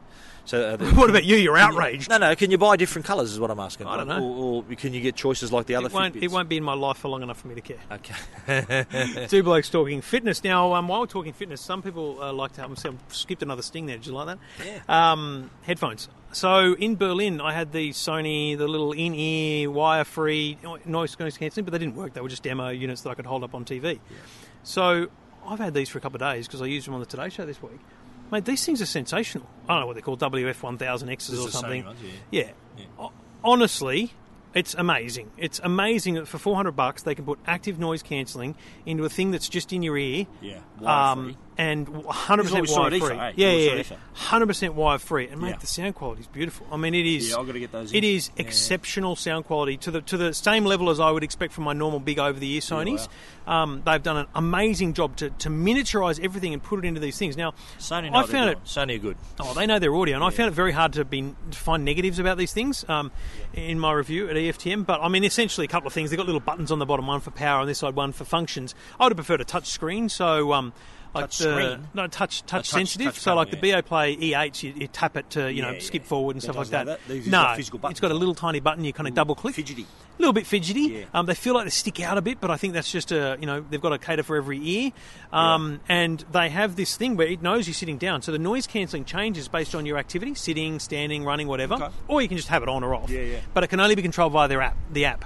So uh, the- what about you? You're outraged. No, no. Can you buy different colours? Is what I'm asking. I don't know. Or, or can you get choices like the other It won't, it won't be in my life for long enough for me to care. Okay. Two blokes talking fitness. Now, um, while we're talking fitness, some people uh, like to have. I skipped another sting there. Did you like that? Yeah. Um, headphones. So in Berlin, I had the Sony, the little in-ear wire-free noise noise cancelling, but they didn't work. They were just demo units that I could hold up on TV. So I've had these for a couple of days because I used them on the Today Show this week. Mate, these things are sensational. I don't know what they're called, WF1000Xs or something. ones, yeah. O- Honestly, it's amazing. It's amazing that for 400 bucks they can put active noise cancelling into a thing that's just in your ear. Yeah, Um. And 100% This is what we saw wire free. Eh? Yeah, What we saw yeah, yeah. 100% wire free, and mate, Yeah. the sound quality is beautiful. I mean, it is. Yeah, I've got to get those It in. is Yeah, exceptional sound quality to the to the same level as I would expect from my normal big over the ear Sony's. Um, they've done an amazing job to, to miniaturize everything and put it into these things. Now, Sony, I found it. Sony are good. Oh, they know their audio, and I found it very hard to be to find negatives about these things um, in my review at EFTM. But I mean, essentially, a couple of things. They've got little buttons on the bottom, one for power on this side, one for functions. I would have preferred a touch screen, so um, like Touch the screen? no touch touch, touch- sensitive. touch so like panel, the Beoplay E8, you, you tap it to you know Yeah, skip forward and That stuff like that. that? No, it's got a little tiny button you kind of double click. Fidgety. A little bit fidgety. Yeah. Um, they feel like they stick out a bit, but I think that's just a you know they've got to cater for every ear, um, and they have this thing where it knows you're sitting down, so the noise cancelling changes based on your activity, sitting, standing, running, whatever, Okay. or you can just have it on or off. Yeah, yeah. But it can only be controlled via their app, the app.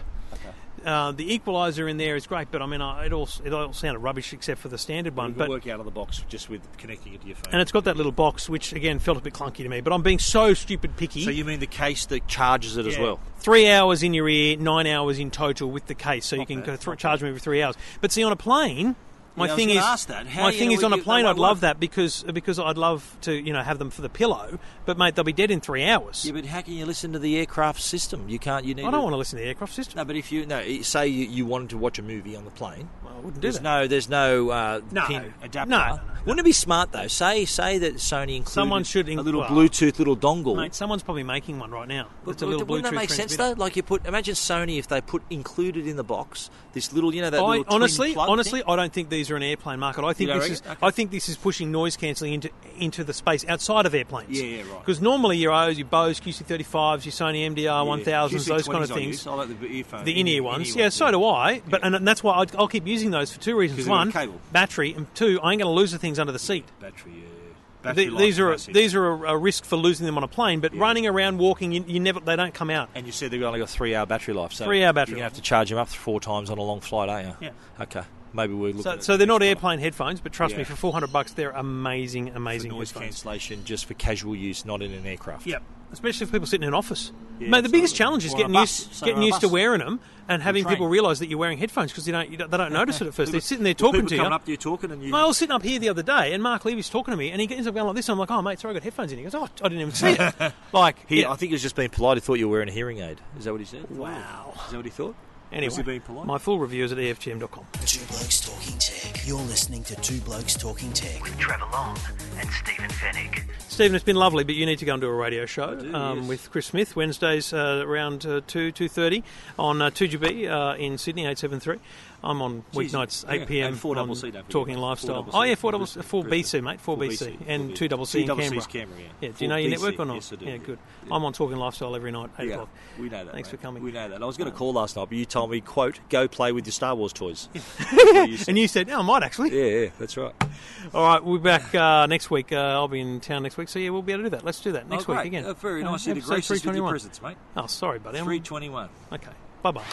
Uh, the equalizer in there is great, but I mean, uh, it all it all sounded rubbish except for the standard one. But work out of the box just with connecting it to your phone. and it's got that little box, which again felt a bit clunky to me. But I'm being so stupid picky. so you mean the case that charges it as well? Three hours in your ear, nine hours in total with the case, so you can bad, go th- not charge me every three hours. But see, on a plane, my Yeah, thing is, ask that. How my thing is on a plane, I'd love that because because I'd love to you know have them for the pillow. But mate, they'll be dead in three hours. Yeah, but how can you listen to the aircraft system? You can't. You need. I don't to- want to listen to the aircraft system. No, but if you no, say you, you wanted to watch a movie on the plane, Well, I wouldn't do there's that. no, there's no, uh, No. pin adapter. No, no, no. Wouldn't it be smart though? Say, say that Sony included Someone should a little well, Bluetooth little dongle. Mate, someone's probably making one right now. But- It's a but little wouldn't Bluetooth that make sense though? Like you put, imagine Sony if they put included in the box this little, you know, that I, honestly, honestly, thing? I don't think these are an airplane market. I think You this is. Okay. I think this is pushing noise cancelling into into the space outside of airplanes. Yeah, yeah, right. Because normally your O's, your Bose QC35s, your Sony MDR 1000s, those kind of QC20s I things. I like the earphone. The in-ear ones, yeah, so do I. But and that's why I'd, I'll keep using those for two reasons: one, battery, and two, I ain't going to lose the things under the seat. Battery. Battery The- these are massive. these are a, a risk for losing them on a plane, but running around, walking, you, you never they don't come out. And you said they've only got three hour battery life. So Three-hour battery You're gonna have to charge them up four times on a long flight, aren't you? Yeah. Okay. Maybe we're looking So, so they're not airplane headphones, but trust me, for four hundred bucks, they're amazing, amazing. For noise headphones. cancellation just for casual use, not in an aircraft. Yep. Especially for people sitting in an office. Yeah, Mate, the biggest challenge is Or getting bus. used, getting used to wearing them and having people realise that you're wearing headphones because you don't, you don't, they don't notice it at first. They're sitting there talking to you. coming up to you talking and you. I was sitting up here the other day, and Mark Levy's talking to me, and he ends up going like this. And I'm like, "Oh, mate, sorry, I got headphones in." He goes, "Oh, I didn't even see it." like, He, yeah. I think he was just being polite. He thought you were wearing a hearing aid. Is that what he said? wow. Is that what he thought? Anyway, being polite? my full review is at EFTM.com. Two Blokes Talking Tech. You're listening to Two Blokes Talking Tech. With Trevor Long and Stephen Fenech. Stephen, it's been lovely, but you need to go and do a radio show do, um, yes. with Chris Smith Wednesdays uh, around uh, two two thirty on uh, two GB uh, in Sydney eight seven three. I'm on weeknights yeah. eight PM And 4CC, on don't forget. talking 4CC. lifestyle. Oh yeah, four double four Brisbane. BC mate, four BC and 4BC. two double C in 2CC Canberra. Canberra, yeah. Yeah, do you know your 4BC, network or not? yes, I do, Yeah, good. Yeah. I'm on talking lifestyle every night eight Yeah, o'clock. we know that. Thanks mate. for coming. We know that. I was going to call last night, but you told me, "quote Go play with your Star Wars toys." And you said, "Oh, I might actually." yeah, yeah, that's right. All right, we'll be back uh, next week. Uh, I'll be in town next week, so yeah, we'll be able to do that. Let's do that next oh, week again. Uh, very Uh, nice. You to episode grace with your 321. presents, mate. Oh, sorry, buddy. Three twenty-one. Okay, bye bye.